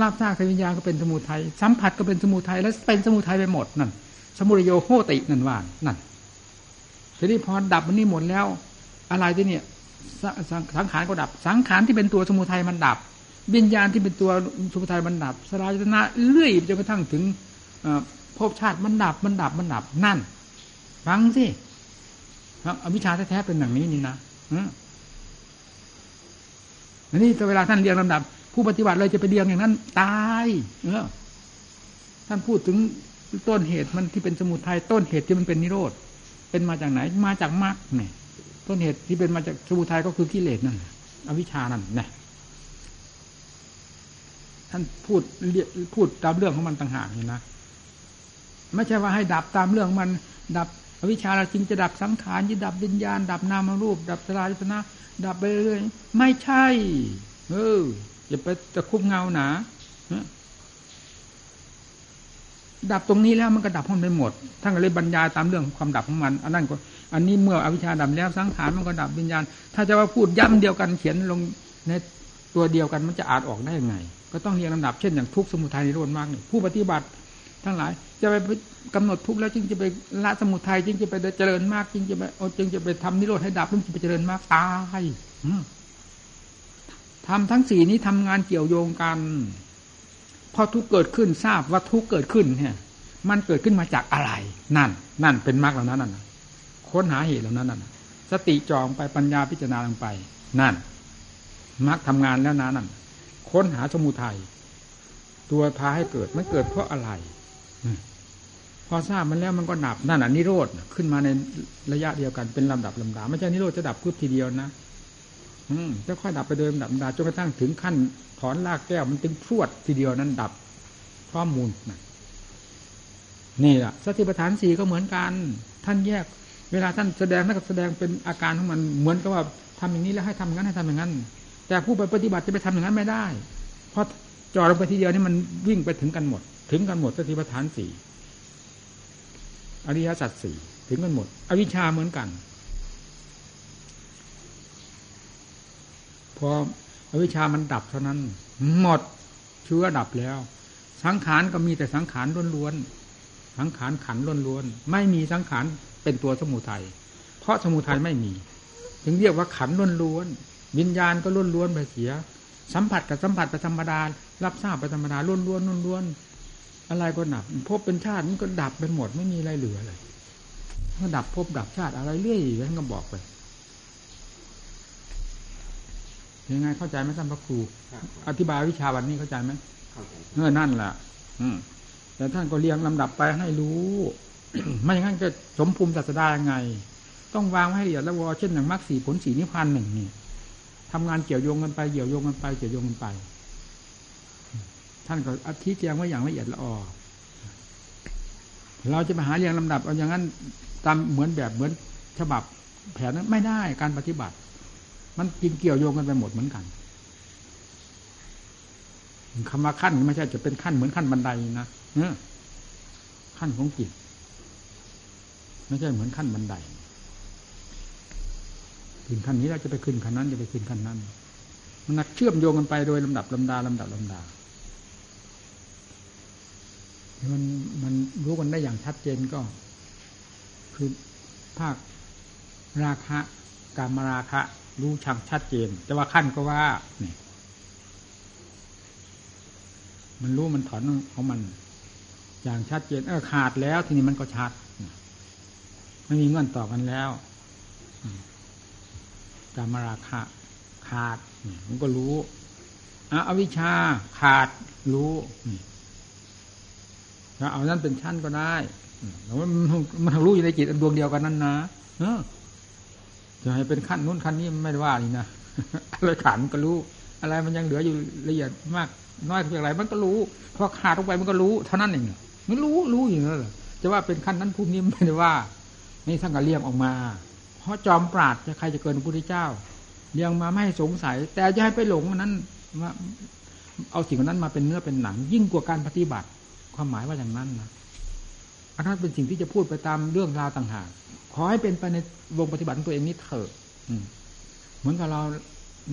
ลาบซากวิญญาณก็เป็นสมุทัยสัมผัสก็เป็นสมุทัยแล้วเป็นสมุทัยไปหมดนั่นสมุทโยโหตินั่นว่านั่นทีนี้พอดับมันนี่หมดแล้ว อะไรที่เนี่ยสังขารก็ดับ สังขารที่เป็นตัวสมุทัยมันดับ วิญญาณที่เป็นตัวสมุทัยมันดับสลายตนะเลื่อยจนกระทั่งถึงภพชาติมันดับมันดับมันดับนั่น ฟังสิ อวิชชาแท้ๆเป็นอย่างนี้นี่นะอันนี้เวลาท่านเรียงลำดับ ผู้ปฏิบัติเลยจะไปเรียงอย่างนั้น ตาย เออ ท่านพูดถึงต้นเหตุมันที่เป็นสมุทัยต้นเหตุที่มันเป็นนิโรธเป็นมาจากไหน มาจากมรรคเนี่ย ต้นเหตุที่เป็นมาจากสมุทัยก็คือกิเลสนั่นอวิชานั่นนะท่านพูดพูดตามเรื่องของมันต่างหากนี่นะไม่ใช่ว่าให้ดับตามเรื่องมัน ดับ อวิชชาจริงจะดับสังขารจะดับวิญญาณ ดับนามรูป ดับสลายตนะ ดับไปเรื่อยไม่ใช่ เอออย่าไปตะคุบเงาหนาดับตรงนี้แล้วมันก็ดับพ้นไปหมดท่านก็เลยบรรยายตามเรื่องความดับของมัน อันนั้นก็ อันนี้เมื่ออวิชชาดับแล้วสังขารมันก็ดับวิญญาณ ถ้าจะว่าพูดย้ำเดียวกันเขียนลงในตัวเดียวกันมันจะอาจออกได้ยังไง ก็ต้องเรียงลำดับเช่นอย่างทุกสมุทัยในโลกมากนี่ผู้ปฏิบัติ ทั้งหลาย จะไปกำหนดทุกแล้วจึงจะไปละสมุทัยจึงจะไปเจริญมากจึงจะไปจึงจะไปทำนิโรธให้ดับจึงจะไปเจริญมากตายทำทั้งสี่นี้ทำงานเกี่ยวโยงกัน พอทุกเกิดขึ้นทราบว่าทุกเกิดขึ้นเนี่ย มันเกิดขึ้นมาจากอะไร นั่น นั่นเป็นมรรคเหล่านั้นน่ะค้นหาเหตุเหล่านั้นน่ะ สติจองไปปัญญาพิจารณาลงไป นั่นมรรคทำงานแล้วนะนั่นค้นหาสมุทัยตัวพาให้เกิดมันเกิดเพราะอะไร พอทราบมันแล้วมันก็ดับนั่นอะนิโรธขึ้นมาในระยะเดียวกันเป็นลำดับลำดาไม่ใช่นิโรธจะดับพุบทีเดียวนะอืมจะค่อยดับไปโดยลำดับลำดาจนกระทั่งถึงขั้น ถอนรากแก้วมันตึงพรวดทีเดียวนั้นดับข้อมูลนะนี่แหละสติปัฏฐานสี่ก็เหมือนกัน ท่านแยก เวลาท่านแสดงท่านก็แสดงเป็นอาการของมันเหมือนกับว่าทำอย่างนี้แล้วให้ทำอย่างนั้นให้ทำอย่างนั้น แต่ผู้ไปปฏิบัติจะไปทำอย่างนั้นไม่ได้ เพราะจ่อลงไปทีเดียวนี่มันวิ่งไปถึงกันหมด ถึงกันหมดสติปัฏฐานสี่ อริยสัจสี่ถึงกันหมด อวิชชาเหมือนกัน พออวิชชามันดับเท่านั้น หมดเชื้อดับแล้ว สังขารก็มีแต่สังขารล้วนๆสังขารขันล้วนๆไม่มีสังขารเป็นตัวสมุทัยเพราะสมุทัยไม่มี ถึงเรียกว่าขันล้วนๆวิญญาณก็ล้วนๆไปเสีย สัมผัสกับสัมผัสไปธรรมดารับทราบไปธรรมดาล้วนๆล้วนๆ อะไรก็ดับพบเป็นชาติมันก็ดับไปหมดไม่มีอะไรเหลือเลยก็ดับพบดับชาติอะไรเรื่อยๆท่านก็บอกไปยังไงเข้าใจไหมท่านพระครู อธิบายวิชาวันนี้เข้าใจไหมเออนั่นแหละอืมแต่ท่านก็เรียงลำดับไปให้รู้ ไม่อย่างนั้นจะสมภูมิศาสดายังไง ต้องวางให้ละเอียดแล้ววอเช่นอย่างมรรคสี่ผลสี่นิพพานหนึ่งนี่ทำงานเกี่ยวโยงกันไปเกี่ยวโยงกันไปเกี่ยวโยงกันไป ท่านก็อธิแจงไว้อย่างละเอียดละออเราจะมาหาเรียงลำดับเอาอย่างนั้นตามเหมือนแบบเหมือนฉบับแผนนั้นไม่ได้การปฏิบัติ มันกินเกี่ยวโยงกันไปหมดเหมือนกันคำว่าขั้นไม่ใช่จะเป็นขั้นเหมือนขั้นบันไดนะเอขั้นของจิตไม่ใช่เหมือนขั้นบันไดขึ้นขั้นนี้เราจะไปขึ้นขั้นนั้นจะไปขึ้นขั้นนั้น มันนักเชื่อมโยงกันไปโดยลำดับลำดาลำดับลำดา มันมันรู้กันได้อย่างชัดเจนก็ คือภาคราคะกามราคะ รู้ชังชัดเจน แต่ว่าขั้นก็ว่านี่มันรู้มันถอนของมัน อย่างชัดเจน เออขาดแล้ว ทีนี้มันก็ชัดไม่มีเงื่อนต่อกันแล้วกามราคะ ขาดมันก็รู้อวิชชาขาดรู้ ล้วเอานั้นเป็นชั้นก็ได้แล้วมันมันรู้อยู่ในจิตดวงเดียวกันนั่นนะเออจะให้เป็นขั้นนู้นขั้นนี้ไม่ได้ว่านี่นะอะไรขาดมันก็รู้ อะไรมันยังเหลืออยู่ละเอียดมากน้อยเพียงไรมันก็รู้พอขาดลงไปมันก็รู้เท่านั้นเองมันรู้รู้อย่างนั้นเหรอจะว่าเป็นขั้นนั้นภูมินี้ไม่ได้ว่า นี่ท่านก็เรียงออกมา เพราะจอมปราดจะใครจะเกินพระพุทธเจ้าเรียงมาไม่ให้สงสัย แต่จะให้ไปหลงนั้นว่าเอาสิ่งนั้นมาเป็นเนื้อเป็นหนัง ยิ่งกว่าการปฏิบัติ ความหมายว่าอย่างนั้นนะอันนั้นเป็นสิ่งที่จะพูดไปตามเรื่องราวต่างหากขอให้เป็นไปในวงปฏิบัติตัวเองนี้เถอะเหมือนกับเรา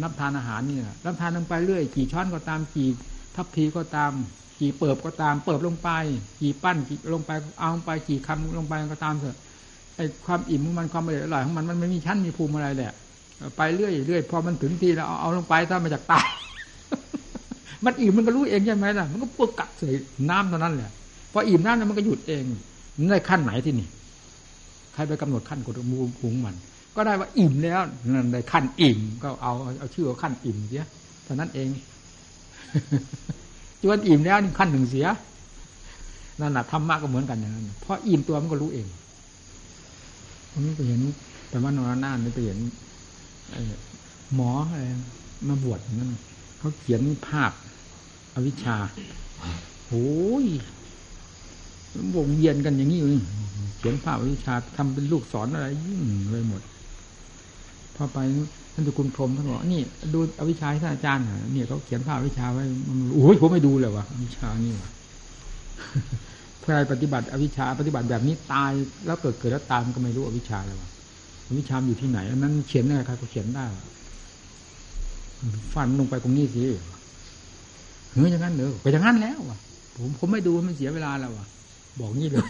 นับทานอาหารนี่แหละรับทานลงไปเรื่อยกี่ช้อนก็ตามกี่ทัพพีก็ตาม กี่เปิบก็ตาม เปิบลงไป กี่ปั้นกี่ลงไปเอาลงไปกี่คำลงไปก็ตามเถอะไอ้ความอิ่มของมันความอร่อยของมันมันไม่มีชั้นมีภูมิอะไรแหละไปเรื่อยเรื่อยพอมันถึงที่แล้วเอาลงไปถ้ามาจากตาย มันอิ่มมันก็รู้เองใช่ไหมล่ะ มันก็ปวดกัดใส่น้ำตอนนั้นแหละพออิ่มน้ำแล้วมันก็หยุดเองในขั้นไหนที่นี่ใครไปกำหนดขั้นกฎมูพุงมัน ก็ได้ว่าอิ่มแล้วนั่นได้ขั้นอิ่ม ก็เอาเอาชื่อว่าขั้นอิ่มเสียเท่านั้นเองจนอิ่มแล้วนี่ขั้นหนึ่งเสียนั่นแหะธรรมะก็เหมือนกันอย่างนั้นเพราะอิ่มตัวมันก็รู้เองผมไปเห็น แต่ว่านอนหน้านี่ไปเห็นหมออะไรมาบวชนั่นเขาเขียนภาพ อวิชชาโอ้ย วงเวียนกันอย่างนี้อยู่เขียนภาพอวิชชาทำเป็นลูกสอนอะไรยิ่งเลยหมด พอไปท่านจุกุลพรมท่านบอกนี่ ดูอวิชาที่ท่านอาจารย์เนี่ยเขาเขียนภาพอวิชชาไว้โอ้ยผมไม่ดูเลยวะอวิชชานี่วะใครปฏิบัติอวิชชาปฏิบัติแบบนี้ตายแล้วเกิดเกิดแล้วตายมันก็ไม่รู้อวิชชาเลยวะอวิชชาอยู่ที่ไหนอันนั้นเขียนได้ใครก็เขียนได้ฟันลงไปตรงนี้สิ เฮ้ยอย่างนั้นเด้อไปอย่างนั้นแล้ววะผมผมไม่ดูมันเสียเวลาแล้ววะบอกงี้เลย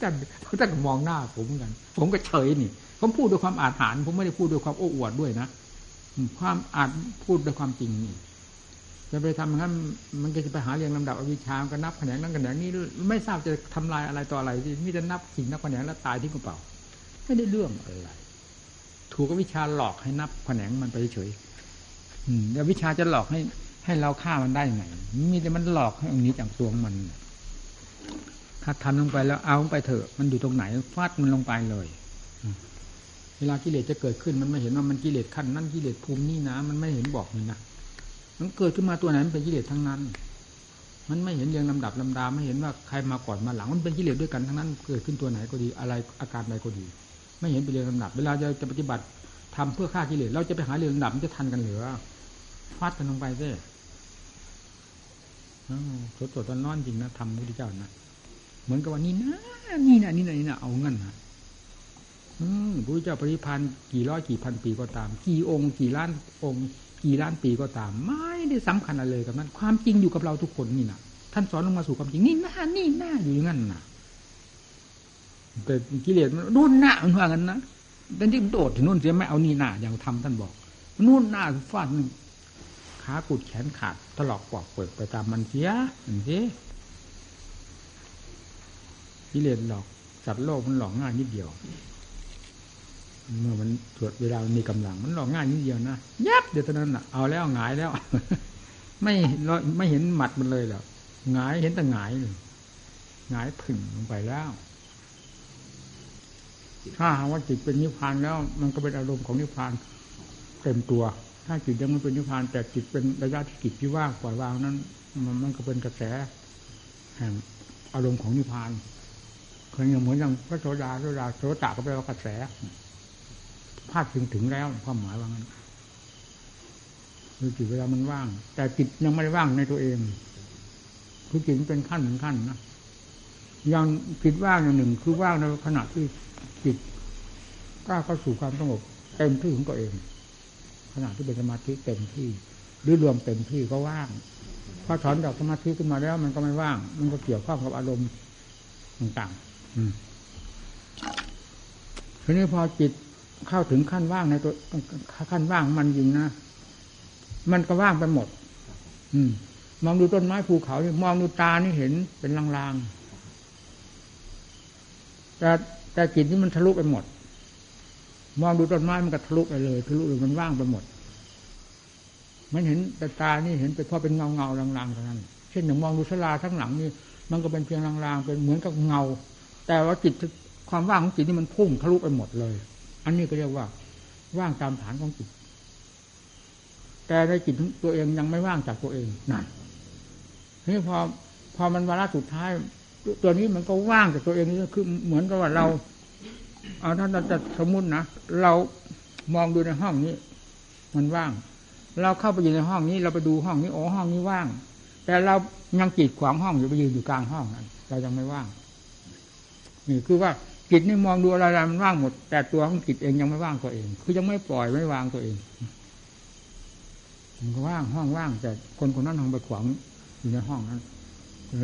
ท่านท่านมองหน้าผมเหมือนกัน ผมก็เฉยนี่ผมพูดด้วยความอาถรรพ์ผมไม่ได้พูดด้วยความโอ้อวดด้วยนะความอาจพูดด้วยความจริงนี่จะไปทำอย่างนั้นมันก็จะไปหาเรียงลำดับอวิชาก็นับแขนงนั้นแขนงนี้ไม่ทราบจะทำลายอะไรต่ออะไรที่มิจะนับสิ่งนับแขนงแล้วตายที่กระเป๋าไม่ได้เรื่องอะไร ถูกวิชาหลอกให้นับแขนงมันไปเฉยอืมแล้ววิชาจะหลอกให้ ให้เราฆ่ามันได้ยังไงมีแต่มันหลอกให้องนี้จากตัวมัน ถ้าทำลงไปแล้วเอาไปเถอะ มันอยู่ตรงไหนฟาดมันลงไปเลยเวลากิเลสจะเกิดขึ้นมันไม่เห็นว่ามันกิเลสขั้นนั้นกิเลสภูมินี่นะมันไม่เห็นบอกนี่นะมันเกิดขึ้นมาตัวไหนมันเป็นกิเลสทั้งนั้น มันไม่เห็นเรียงลำดับลำดาไม่เห็นว่าใครมาก่อนมาหลัง มันเป็นกิเลสด้วยกันทั้งนั้น เกิดขึ้นตัวไหนก็ดีอะไรอาการใดก็ดี ไม่เห็นเป็นเรียงลำดับ เวลาจะจะปฏิบัติทำเพื่อฆ่ากิเลสเราจะไปหาเรียงลำดับมันจะทันกันเหรือฟาดกันลงไปซิ สดสดตอนนอนจริงนะทำพุทธเจ้านะเหมือนกับว่านี่นะนี่นะนี่นะนี่นะเอาเงินนะพระเจ้าปริพันธ์กี่ร้อยกี่พันปีก็ตาม กี่องค์ กี่ล้านองค์ กี่ล้านปีก็ตาม ไม่ได้สำคัญอะไรเลยกับนั้น ความจริงอยู่กับเราทุกคนนี่นะท่านสอนลงมาสู่ความจริงนี่หน้านี่หน้าอยู่อย่างนั้นนะแต่กิเลสมันนู่นหน้ามันว่างั้นนะแต่ที่โดดถึงนู่นเสียไม่เอานี่หน้าอย่างทำท่านบอกนู่นหน้าฟาด ขากุดแขนขาดตลอกปอกเปิดไปตามมันเสียอย่างนี้กิเลสหลอกสัตว์โลกมันหลอกง่ายนิดเดียว เมื่อมันตรวจเวลามีกำลังมันหลอกง่ายนิดเดียวนะยับเดี๋ยวนนั้นอะเอาแล้วหงายแล้ว ไม่ไม่เห็นหมัดมันเลยหรอกหงายเห็นแต่หงายเลยหงายผึ่งลงไปแล้วถ้าหาว่าจิตเป็นนิพพานแล้ว มันก็เป็นอารมณ์ของนิพพานเต็มตัว ถ้าจิตยังไม่เป็นนิพพานแต่จิตเป็นระยะที่จิตที่ว่างปล่อยวางนั้น มันมันก็เป็นกระแสแห่งอารมณ์ของนิพพานเคยเหมือนอย่างพระโสดาโสดาโสตาก็แปลว่ากระแสพาดถึงถึงแล้วความหมายว่างั้นคือจิตเวลามันว่าง แต่จิตยังไม่ได้ว่างในตัวเองคือจิตมันเป็นขั้นถึงขั้นนะยังจิตว่างอย่างหนึ่ง คือว่างในขณะที่จิตกล้าเข้าสู่ความสงบเต็มที่ของตัวเอง ขณะที่เป็นสมาธิเต็มที่ หรือรวมเต็มที่ก็ว่างพอถอนจากสมาธิขึ้นมาแล้ว มันก็ไม่ว่าง มันก็เกี่ยวข้องกับอารมณ์ต่างๆทีนี้พอจิตเข้าถึงขั้นว่างในตัวขั้นว่างมันยิงนะมันก็ว่างไปหมด อืม มองดูต้นไม้ภูเขามองดูตานี่เห็นเป็นลางๆแต่แต่จิตนี่มันทะลุไปหมด มองดูต้นไม้มันก็ทะลุไปเลยทะลุเลยมันว่างไปหมด มันเห็นแต่ตานี่เห็นเป็นพอเป็นเงาเงาลางๆเท่านั้น เช่นอย่างมองดูสลาทั้งหลังนี่มันก็เป็นเพียงลางๆเป็นเหมือนกับเงา แต่ว่าจิตความว่างของจิตนี่มันพุ่งทะลุไปหมดเลย อันนี้ก็เรียกว่า ว่างตามฐานของจิต แต่ในจิตตัวเองยังไม่ว่างจากตัวเองนั่นนี่พอพอมันวาระสุดท้าย ตัวนี้มันก็ว่างจากตัวเองนี่คือเหมือนกับว่าเรา เอาถ้าเราจะสมมุตินะเรามองดูในห้องนี้ มันว่าง เราเข้าไปอยู่ในห้องนี้ เราไปดูห้องนี้โอ้ห้องนี้ว่าง แต่เรายังกีดขวางห้องอยู่ไปยืนอยู่กลางห้องนั้นเรายังไม่ว่างนี่คือว่าจิตนี่มองดูอะไรมันว่างหมด แต่ตัวของจิตเองยังไม่ว่างตัวเอง คือยังไม่ปล่อยไม่วางตัวเองมันก็ว่างห้องว่าง แต่คนคนนั้นทางไปขวางอยู่ในห้องนั้น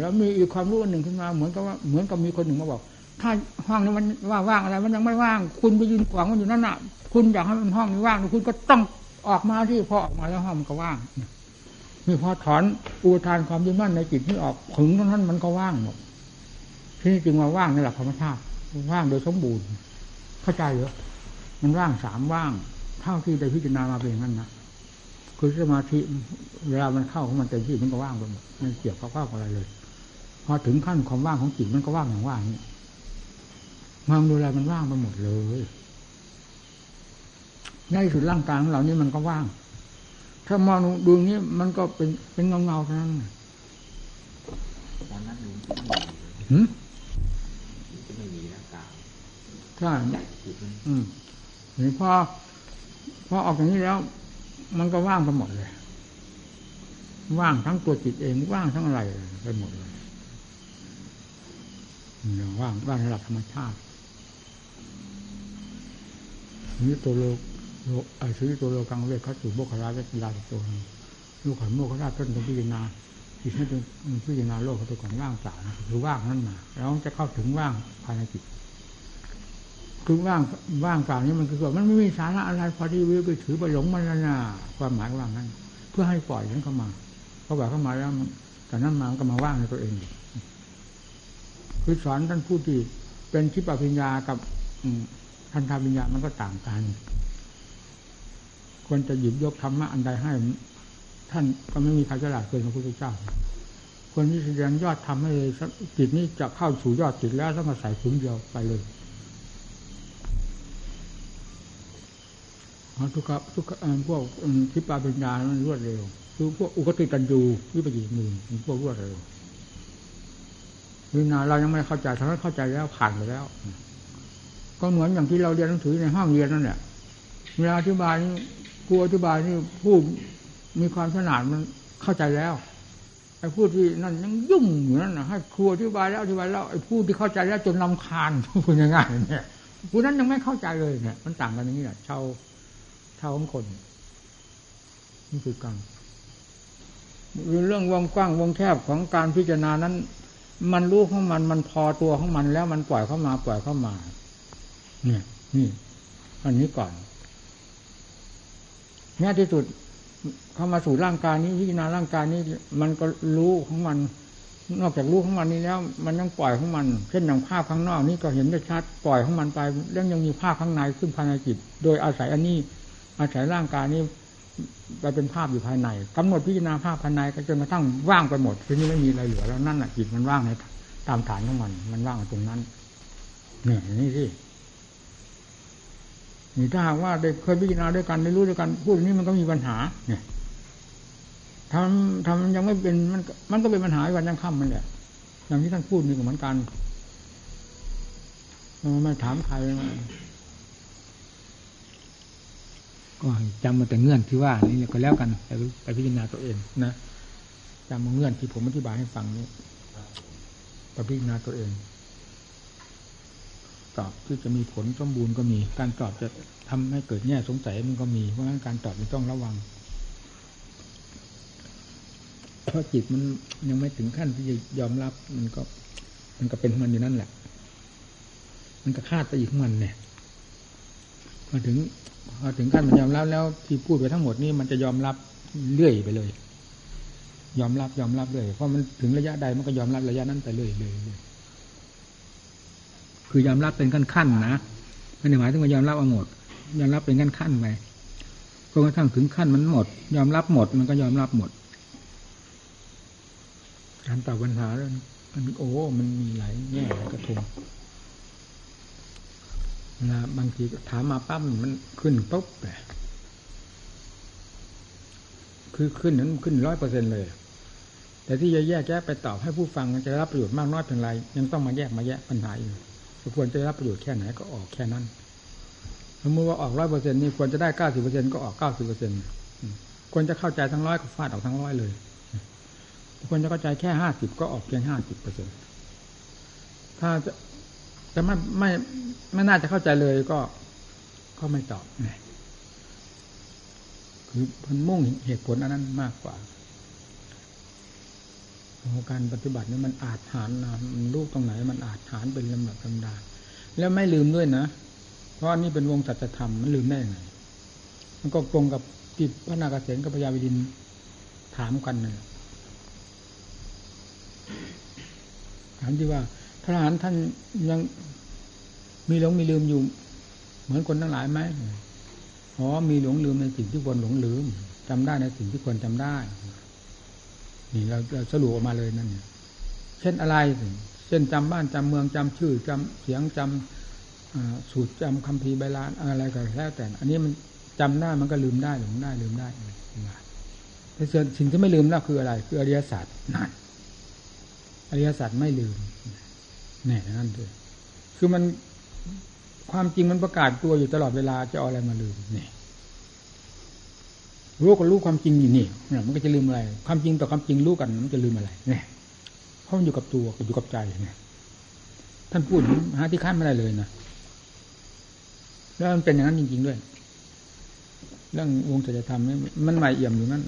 แล้วมีอีกความรู้อันหนึ่งขึ้นมา เหมือนกับว่าเหมือนกับมีคนหนึ่งมาบอก ถ้าห้องนี้มันว่าว่างอะไร มันยังไม่ว่าง คุณไปยืนขวางมันอยู่นั่นน่ะ คุณอยากให้มันห้องนี้ว่างคุณก็ต้องออกมาที่พอออกมาแล้วห้องมันก็ว่างมีพอถอนอุทานความยึดมั่นในจิตที่ออกถึงนั้นมันก็ว่างหมดที่จึงว่าว่างในหลักธรรมชาติว่างโดยสมบูรณ์ เข้าใจเหรอมันว่างสามว่าง เท่าที่ได้พิจารณามาเป็นนั้นนะคือสมาธิเวลามันเข้าของมันเต็มที่มันก็ว่างไปหมดไม่เกี่ยวกับข้าวอะไรเลย พอถึงขั้นความว่างของจิตมันก็ว่างอย่างว่างนี้ มองดูอะไรมันว่างไปหมดเลยในสุดร่างกายของเรานี่มันก็ว่าง ถ้ามองดูนี้มันก็เป็นเป็นเงาเงาเท่านั้นหืมใช่อืมนี่พอพอออกอย่างนี้แล้ว มันก็ว่างไปหมดเลย ว่างทั้งตัวจิตเองว่างทั้งอะไรไปหมดเลยเนี่ยว่างว่างระดับธรรมชาติ นี่ตัวโลกโลไอ้ชีวิตัวโลกังเวทเขาสู่โบกราและกีฬาตัวนึงลูกขันโมกราต้นเป็นพิจารณาจิตให้เป็นพิจารณาโลกเขาตัวก่อนว่างเปล่าคือว่างนั่นมาแล้วจะเข้าถึงว่างภายในจิตคือว่างว่างเปล่านี้มันคือว่ามันไม่มีสาระอะไรพอที่วิวไปถือไปหลงมันนะความหมายว่างนั้น เพื่อให้ปล่อยนั้นเข้ามาพอปล่อยเข้ามาแล้วแต่นั้นมาก็มาว่างในตัวเองคือสอนท่านผู้ที่เป็นชิปปัญญากับ ท่านทาวิญญาณมันก็ต่างกัน ควรจะหยิบยกธรรมะอันใดให้ ท่านก็ไม่มีใครฉลาดเกินพระพุทธเจ้าคนที่แสดงยอดทำให้เลยจิตนี้จะเข้าสู่ยอดจิตแล้วต้องมาใส่ถุงเดียวไปเลยทุกข์ทุกข์พวกทิปาปัญญามันรวดเร็วคือพวกอุกติตันยูวิปจิมือพวกรวดเร็ววินาเรายังไม่เข้าใจทั้งนั้นเข้าใจแล้วผ่านไปแล้ว ก็เหมือนอย่างที่เราเรียนหนังสือในห้องเรียนนั่นแหละเวลาอธิบายนี่ครูอธิบายนี่ผู้มีความฉลาดมันเข้าใจแล้วไอ้ผู้ที่นั่นยังยุ่งอยู่นั่นนะให้ครูอธิบายแล้วอธิบายแล้วไอ้ผู้ที่เข้าใจแล้วจนลำคาญพูดง่ายๆเนี่ยผู้นั้นยังไม่เข้าใจเลยเนี่ย มันต่างกันอย่างนี้แหละชาวชาวของคนนี่คือกังเรื่องวงกว้างวงแคบของการพิจารณานั้น มันรู้ของมันมันพอตัวของมันแล้วมันปล่อยเข้ามาปล่อยเข้ามา เนี่ยนี่ อันนี้ก่อนแม้ที่สุดเข้ามาสู่ร่างกายนี้พิจารณาร่างกายนี้ มันก็รู้ของมัน นอกจากรู้ของมันนี้แล้ว มันยังปล่อยของมัน เช่นอย่างภาพข้างนอกนี้ก็เห็นได้ชัดปล่อยของมันไปแล้วยังมีภาพข้างในขึ้นภายในจิต โดยอาศัยอันนี้ อาศัยร่างกายนี้ไปเป็นภาพอยู่ภายในกำหนดพิจารณาภาพภายในก็จนกระทั่งว่างไปหมดทีนี้ไม่มีอะไรเหลือแล้วนั่นแหละจิตมันว่างในตามฐานของมัน มันว่างตรงนั้นเนี่ยนี่สิ นี่ถ้าหากว่าได้เคยพิจารณาด้วยกันได้รู้ด้วยกันพูดนี้มันก็มีปัญหา เนี่ยทำทำยังไม่เป็นมันมันก็เป็นปัญหาวันยังค่ำมันแหละอย่างที่ท่านพูดนี่ก็เหมือนกันไม่ถามใครก็จำมาแต่เงื่อนที่ว่านี่ก็แล้วกันไปพิจารณาตัวเองนะจำมาเงื่อนที่ผมอธิบายให้ฟังนี้ไปพิจารณาตัวเอง ตอบที่จะมีผลสมบูรณ์ก็มี การตอบจะทำให้เกิดแง่สงสัยมันก็มี เพราะฉะนั้นการตอบมันต้องระวัง เพราะจิตมันยังไม่ถึงขั้นที่จะยอมรับ มันก็ มันก็เป็นมันอยู่นั่นแหละ มันก็คาดไปอีกมันเนี่ยมาถึงพอถึงขั้นมันยอมรับแล้วที่พูดไปทั้งหมดนี่มันจะยอมรับเรื่อยไปเลย ยอมรับยอมรับเลยเพราะมันถึงระยะใดมันก็ยอมรับระยะนั้นไปเลยเลยเลย คือยอมรับเป็นขั้นขั้นนะไม่ได้หมายถึงว่ายอมรับเอาหมด ยอมรับเป็นขั้นขั้นไปจนกระทั่งถึงขั้นมันหมด ยอมรับหมดมันก็ยอมรับหมดการตอบปัญหาแล้วมันโอ้มันมีหลายแง่กระทงนะบางทีถามมาปั๊บมันขึ้นปุ๊บแบบคือขึ้นนั้นขึ้นร้อยเปอร์เซ็นเลย แต่ที่จะแยกแยะไปตอบให้ผู้ฟังจะรับประโยชน์มากน้อยเพียงไรยังต้องมาแยกมาแยะปัญหาอยู่ ควรจะรับประโยชน์แค่ไหนก็ออกแค่นั้นสมมติว่าออกร้อยเปอร์เซ็นต์นี่ควรจะได้เก้าสิบเปอร์เซ็นต์ก็ออกเก้าสิบเปอร์เซ็นต์ควรจะเข้าใจทั้งร้อยก็ฟาดออกทั้งร้อยเลยควรจะเข้าใจแค่ห้าสิบก็ออกเพียงห้าสิบเปอร์เซ็นต์ถ้าจะจะไม่ไม่ไม่น่าจะเข้าใจเลยก็ก็ไม่ตอบคือมันมุ่งเหตุผลอันนั้นมากกว่า การปฏิบัตินี่มันอาจฐานนะมันรูปตรงไหนมันอาจฐานเป็นลำดับลำดาแล้วไม่ลืมด้วยนะ เพราะนี่เป็นวงสัจธรรมมันลืมได้ยังไงมันก็ตรงกับที่พระนาคเษนกับพญาวิดินถามกันเลยถามที่ว่าพระอรหันต์ท่านยังมีหลงมีลืมอยู่ เหมือนคนทั้งหลายไหมอ๋อมีหลงลืมในสิ่งที่ควรหลงลืมจำได้ในสิ่งที่ควรจำได้ นี่เราเราสรุปออกมาเลยนั่นเนี่ยเช่นอะไร เช่นจำบ้านจำเมืองจำชื่อจำเสียงจำสูตรจำคำพีใบลานอะไรก็แล้วแต่ อันนี้มันจำได้มันก็ลืมได้หลงได้ลืมได้แต่สิ่งที่ไม่ลืมนั่นคืออะไร คืออริยสัจนั่นอริยสัจไม่ลืมแน่นั่นเลยคือมันความจริงมันประกาศตัวอยู่ตลอดเวลาจะเอาอะไรมาลืมเนี่ย รู้กับรู้ความจริงอยู่นี่เนี่ยมันก็จะลืมอะไร ความจริงต่อความจริงรู้กันมันจะลืมอะไรเนี่ยเพราะมันอยู่กับตัวอยู่กับใจเนี่ยท่านพูดหาที่ขั้นไม่ได้เลยนะแล้วมันเป็นอย่างนั้นจริง ๆด้วย เรื่องวงจะทำนี่มันใหม่เอี่ยมอยู่นั่น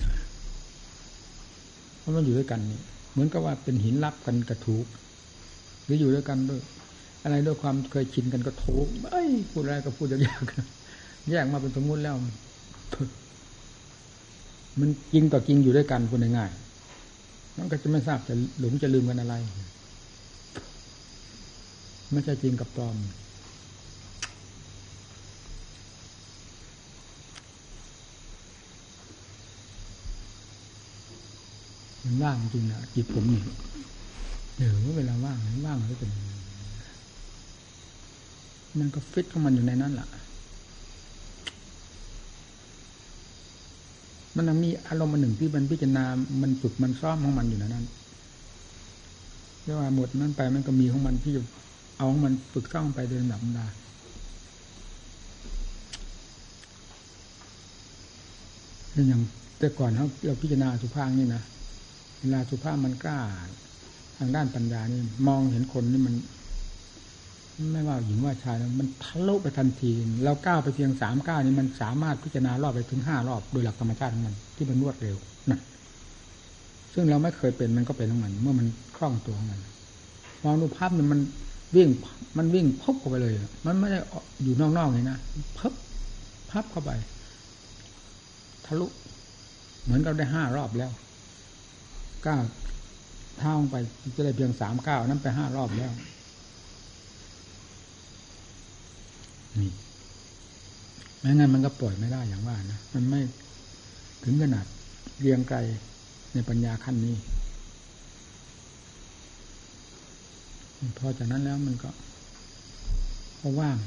เพราะมันอยู่ด้วยกันนี่เหมือนกับว่าเป็นหินรับกันกระถูก หรืออยู่ด้วยกันด้วย อะไรด้วยความเคยชินกันก็โถไอ้พูดอะไรก็พูดยากๆแยกมาเป็นสมมุติแล้ว มันจริงต่อจริงอยู่ด้วยกันพูดง่ายๆมันก็จะไม่ทราบจะหลงจะลืมกันอะไรไม่ใช่จริงกับปลอมมันว่างจริงนะจิตผมนี่เดี๋ยวเวลาว่างมันว่างแล้วเป็นมันก็ฟิตของมันอยู่ในนั้นแหละ มันมีอารมณ์หนึ่งที่มันพิจารณา มันฝึกมันซ้อมของมันอยู่ในนั้นเรียกว่าหมดนั้นไปมันก็มีของมันที่เอาของมันฝึกซ้อมไปเดินหลับดาอย่างแต่ก่อนเขาเราพิจารณาสุภาพนี่นะเวลาสุภาพมันกล้า ทางด้านปัญญานี่ มองเห็นคนนี่มัน ไม่ว่าหญิงว่าชายมันทะลุไปทันทีเราก้าวไปเพียงสามก้าวนี้มันสามารถพิจารณารอบไปถึงห้ารอบโดยหลักธรรมชาติของมันที่มันรวดเร็วนะซึ่งเราไม่เคยเป็นมันก็เป็นของมันเมื่อมันคล่องตัวของมันมองดูภาพเนี่ยมันวิ่งมันวิ่งพบเข้าไปเลย มันไม่ได้อยู่นอกๆเลยนะพับพับเข้าไปทะลุเหมือนกับได้ห้ารอบแล้วก้าวเท้าไปจะได้เพียงสามก้าวนั้นไปห้ารอบแล้ว นี่แม้งั้นมันก็ปล่อยไม่ได้อย่างว่านะมันไม่ถึงขนาดเรียงไกลในปัญญาขั้นนี้ พอจากนั้นแล้วมันก็ก็ว่าง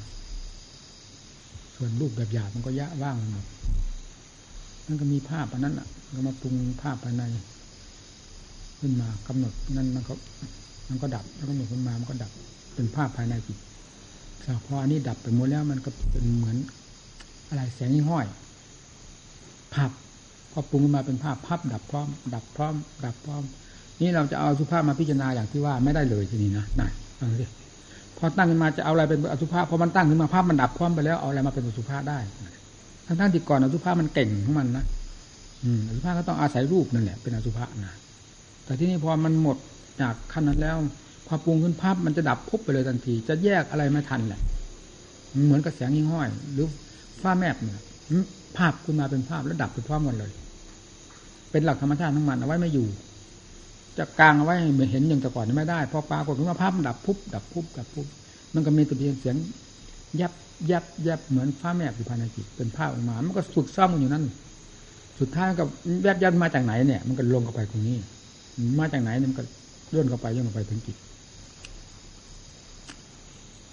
ส่วนรูปแบบหยาบมันก็ยะว่างหมดมันก็มีภาพอันนั้นอะก็มาปรุงภาพภายใน ขึ้นมากำหนดนั่นมันก็มันก็ดับแล้วก็หนดขึ้นมามันก็ดับเป็นภาพภายในจิต พออันนี้ดับไปหมดแล้วมันก็เป็นเหมือน อะไรแสงห้อยภาพพอปรุงขึ้นมาเป็นภาพภาพดับพร้อม ดับพร้อม ดับพร้อม นี่เราจะเอาสุภาพมาพิจารณาอย่างที่ว่าไม่ได้เลยทีนี้นะนั่นฟังสิพอตั้งขึ้นมาจะเอาอะไรเป็นอสุภาพพอมันตั้งขึ้นมาภาพมันดับพร้อมไปแล้วเอาอะไรมาเป็นอสุภาพได้ทั้งทั้งที่ก่อนอสุภาพมันเก่งของมันนะอืมอสุภาพก็ต้องอาศัยรูปนั่นแหละเป็นอสุภาพนะแต่ที่นี่พอมันหมดจากขั้นนั้นแล้ว พอปรุงขึ้นภาพมันจะดับพุบไปเลยทันที จะแยกอะไรไม่ทันแหละเหมือนกับแสงยิ่งห้อย หรือฟ้าแมบเนี่ยภาพขึ้นมาเป็นภาพแล้วดับไปพร้อมกันเลย เป็นหลักธรรมชาติของมันเอาไว้ไม่อยู่ จะกลางเอาไว้เหมือนเห็นอย่างแต่ก่อนไม่ได้พอปรากฏว่าภาพมันดับพุบดับพุบดับพุบมันก็มีแต่เพียงเสียงยับยับยับเหมือนฟ้าแมบอยู่ภายในจิตเป็นภาพออกมา มันก็สุดซ่อมอยู่นั่นสุดท้ายกับยับยับมาจากไหนเนี่ย มันก็ลงเข้าไปตรงนี้ มาจากไหนมันก็ย่นเข้าไปย่นเข้าไปถึงจิต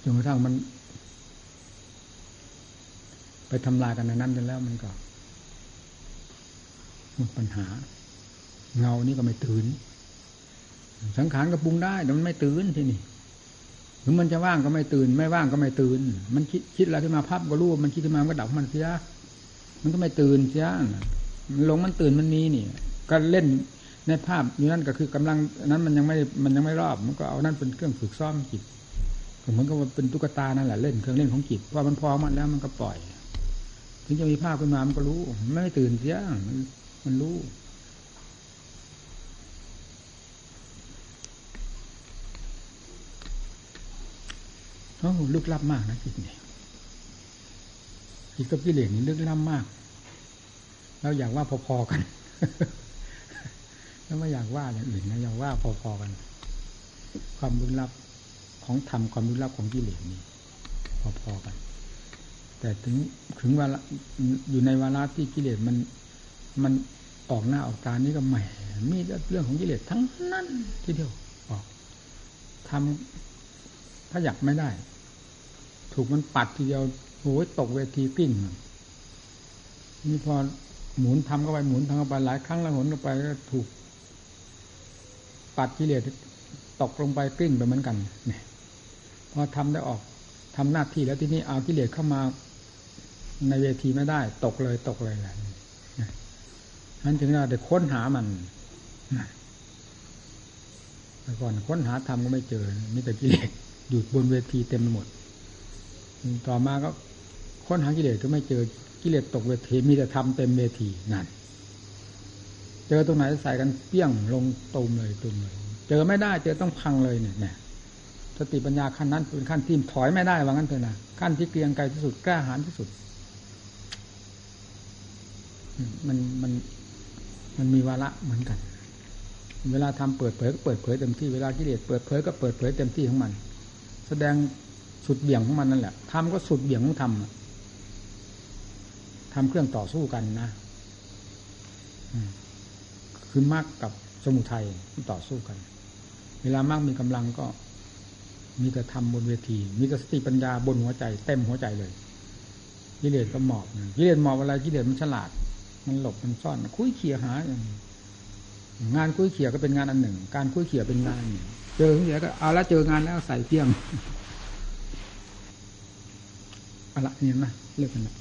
จนกระทั่งมัน ไปทำลายกันในนั้นจนแล้วมันก็หมดปัญหา เงานี่ก็ไม่ตื่น สังขารก็ปรุงได้แต่มันไม่ตื่นที่นี่ถึงมันจะว่างก็ไม่ตื่น ไม่ว่างก็ไม่ตื่น มันคิดคิดอะไรขึ้นมาพับก็รู้มันคิดขึ้นมามันก็ดับมันเสียมันก็ไม่ตื่นเสียมันลงมันตื่นมันมีนี่ ก็เล่นในภาพอยู่นั่นก็คือกำลังนั้นมันยังไม่มันยังไม่รอบ มันก็เอานั่นเป็นเครื่องฝึกซ้อมจิต เหมือนกับว่าเป็นตุ๊กตานั่นแหละเล่นเครื่องเล่นของจิตพอมันพอมันแล้วมันก็ปล่อย ถึงจะมีภาพขึ้นมามันก็รู้ไม่ตื่นเสียมันรู้โอ้ลึกลับมากนะจิตเนี่ยจิตกับกิเลสนี่ลึกลับมากเราอยากว่าพอๆกัน แล้วไม่อยากว่าอย่างอื่นนะอยากว่าพอๆกัน ความลึกลับ ของธรรมความลึกลับของกิเลสนี่พอๆกัน แต่ถึงถึงเวลาอยู่ในเวลาที่กิเลสมันมันออกหน้าออกตานี่ก็ใหมมีเรื่องของกิเลสทั้งนั้นทีเดียวออกทำถ้าอยากไม่ได้ ถูกมันปัดทีเดียวโอ้ยตกเวทีกิ้งนี่พอหมุนทำเข้าไปหมุนทำเข้าไปหลายครั้งแล้วหมุนเข้าไปก็ถูกปัดกิเลสตกลงไปกลิ้งไปเหมือนกันเนี่ย พอทำได้ออกทำหน้าที่แล้วที่นี่เอากิเลสเข้ามาในเวทีไม่ได้ ตกเลยตกเลยแหละนั้นถึงเราได้ค้นหามันแต่ก่อนค้นหาทำก็ไม่เจอมีแต่กิเลสอยู่บนเวทีเต็มหมด ต่อมาก็ค้นหากิเลสก็ไม่เจอกิเลสตกเวทีมีแต่ทำเต็มเวทีนั่นเจอตรงไหนใส่กันเปี้ยงลงตุมเลยตุมเลย เจอไม่ได้ เจอต้องพังเลยเนี่ย สติปัญญาขั้นนั้นเป็นขั้นที่ถอยไม่ได้ว่างั้นเถอะนะขั้นที่เกรียงไกรที่สุดกล้าหาญที่สุด มันมันมันมีวาระเหมือนกัน เวลาทำเปิดเผยก็เปิดเผยเต็มที่เวลากิเลสเปิดเผยก็เปิดเผยเต็มที่ของมัน แสดงสุดเบี่ยงของมันนั่นแหละทำก็สุดเบี่ยงของทำทำเครื่องต่อสู้กันนะคือมากกับสมุทัยต่อสู้กัน เวลามากมีกำลังก็ มีแต่ทำบนเวที มีแต่สติปัญญาบนหัวใจ เต็มหัวใจเลยกิเลสก็หมอบกิเลสหมอบอะไรกิเลสมันฉลาด มันหลบมันซ่อน คุยเขี่ยหาอย่างงานคุยเขี่ยก็เป็นงานอันหนึ่ง การคุยเขี่ยเป็นงานหนึ่งเจอเขี่ยก็เอาละเจองานแล้วใส่เพียงอะไรนี่นะเรียกกันนะ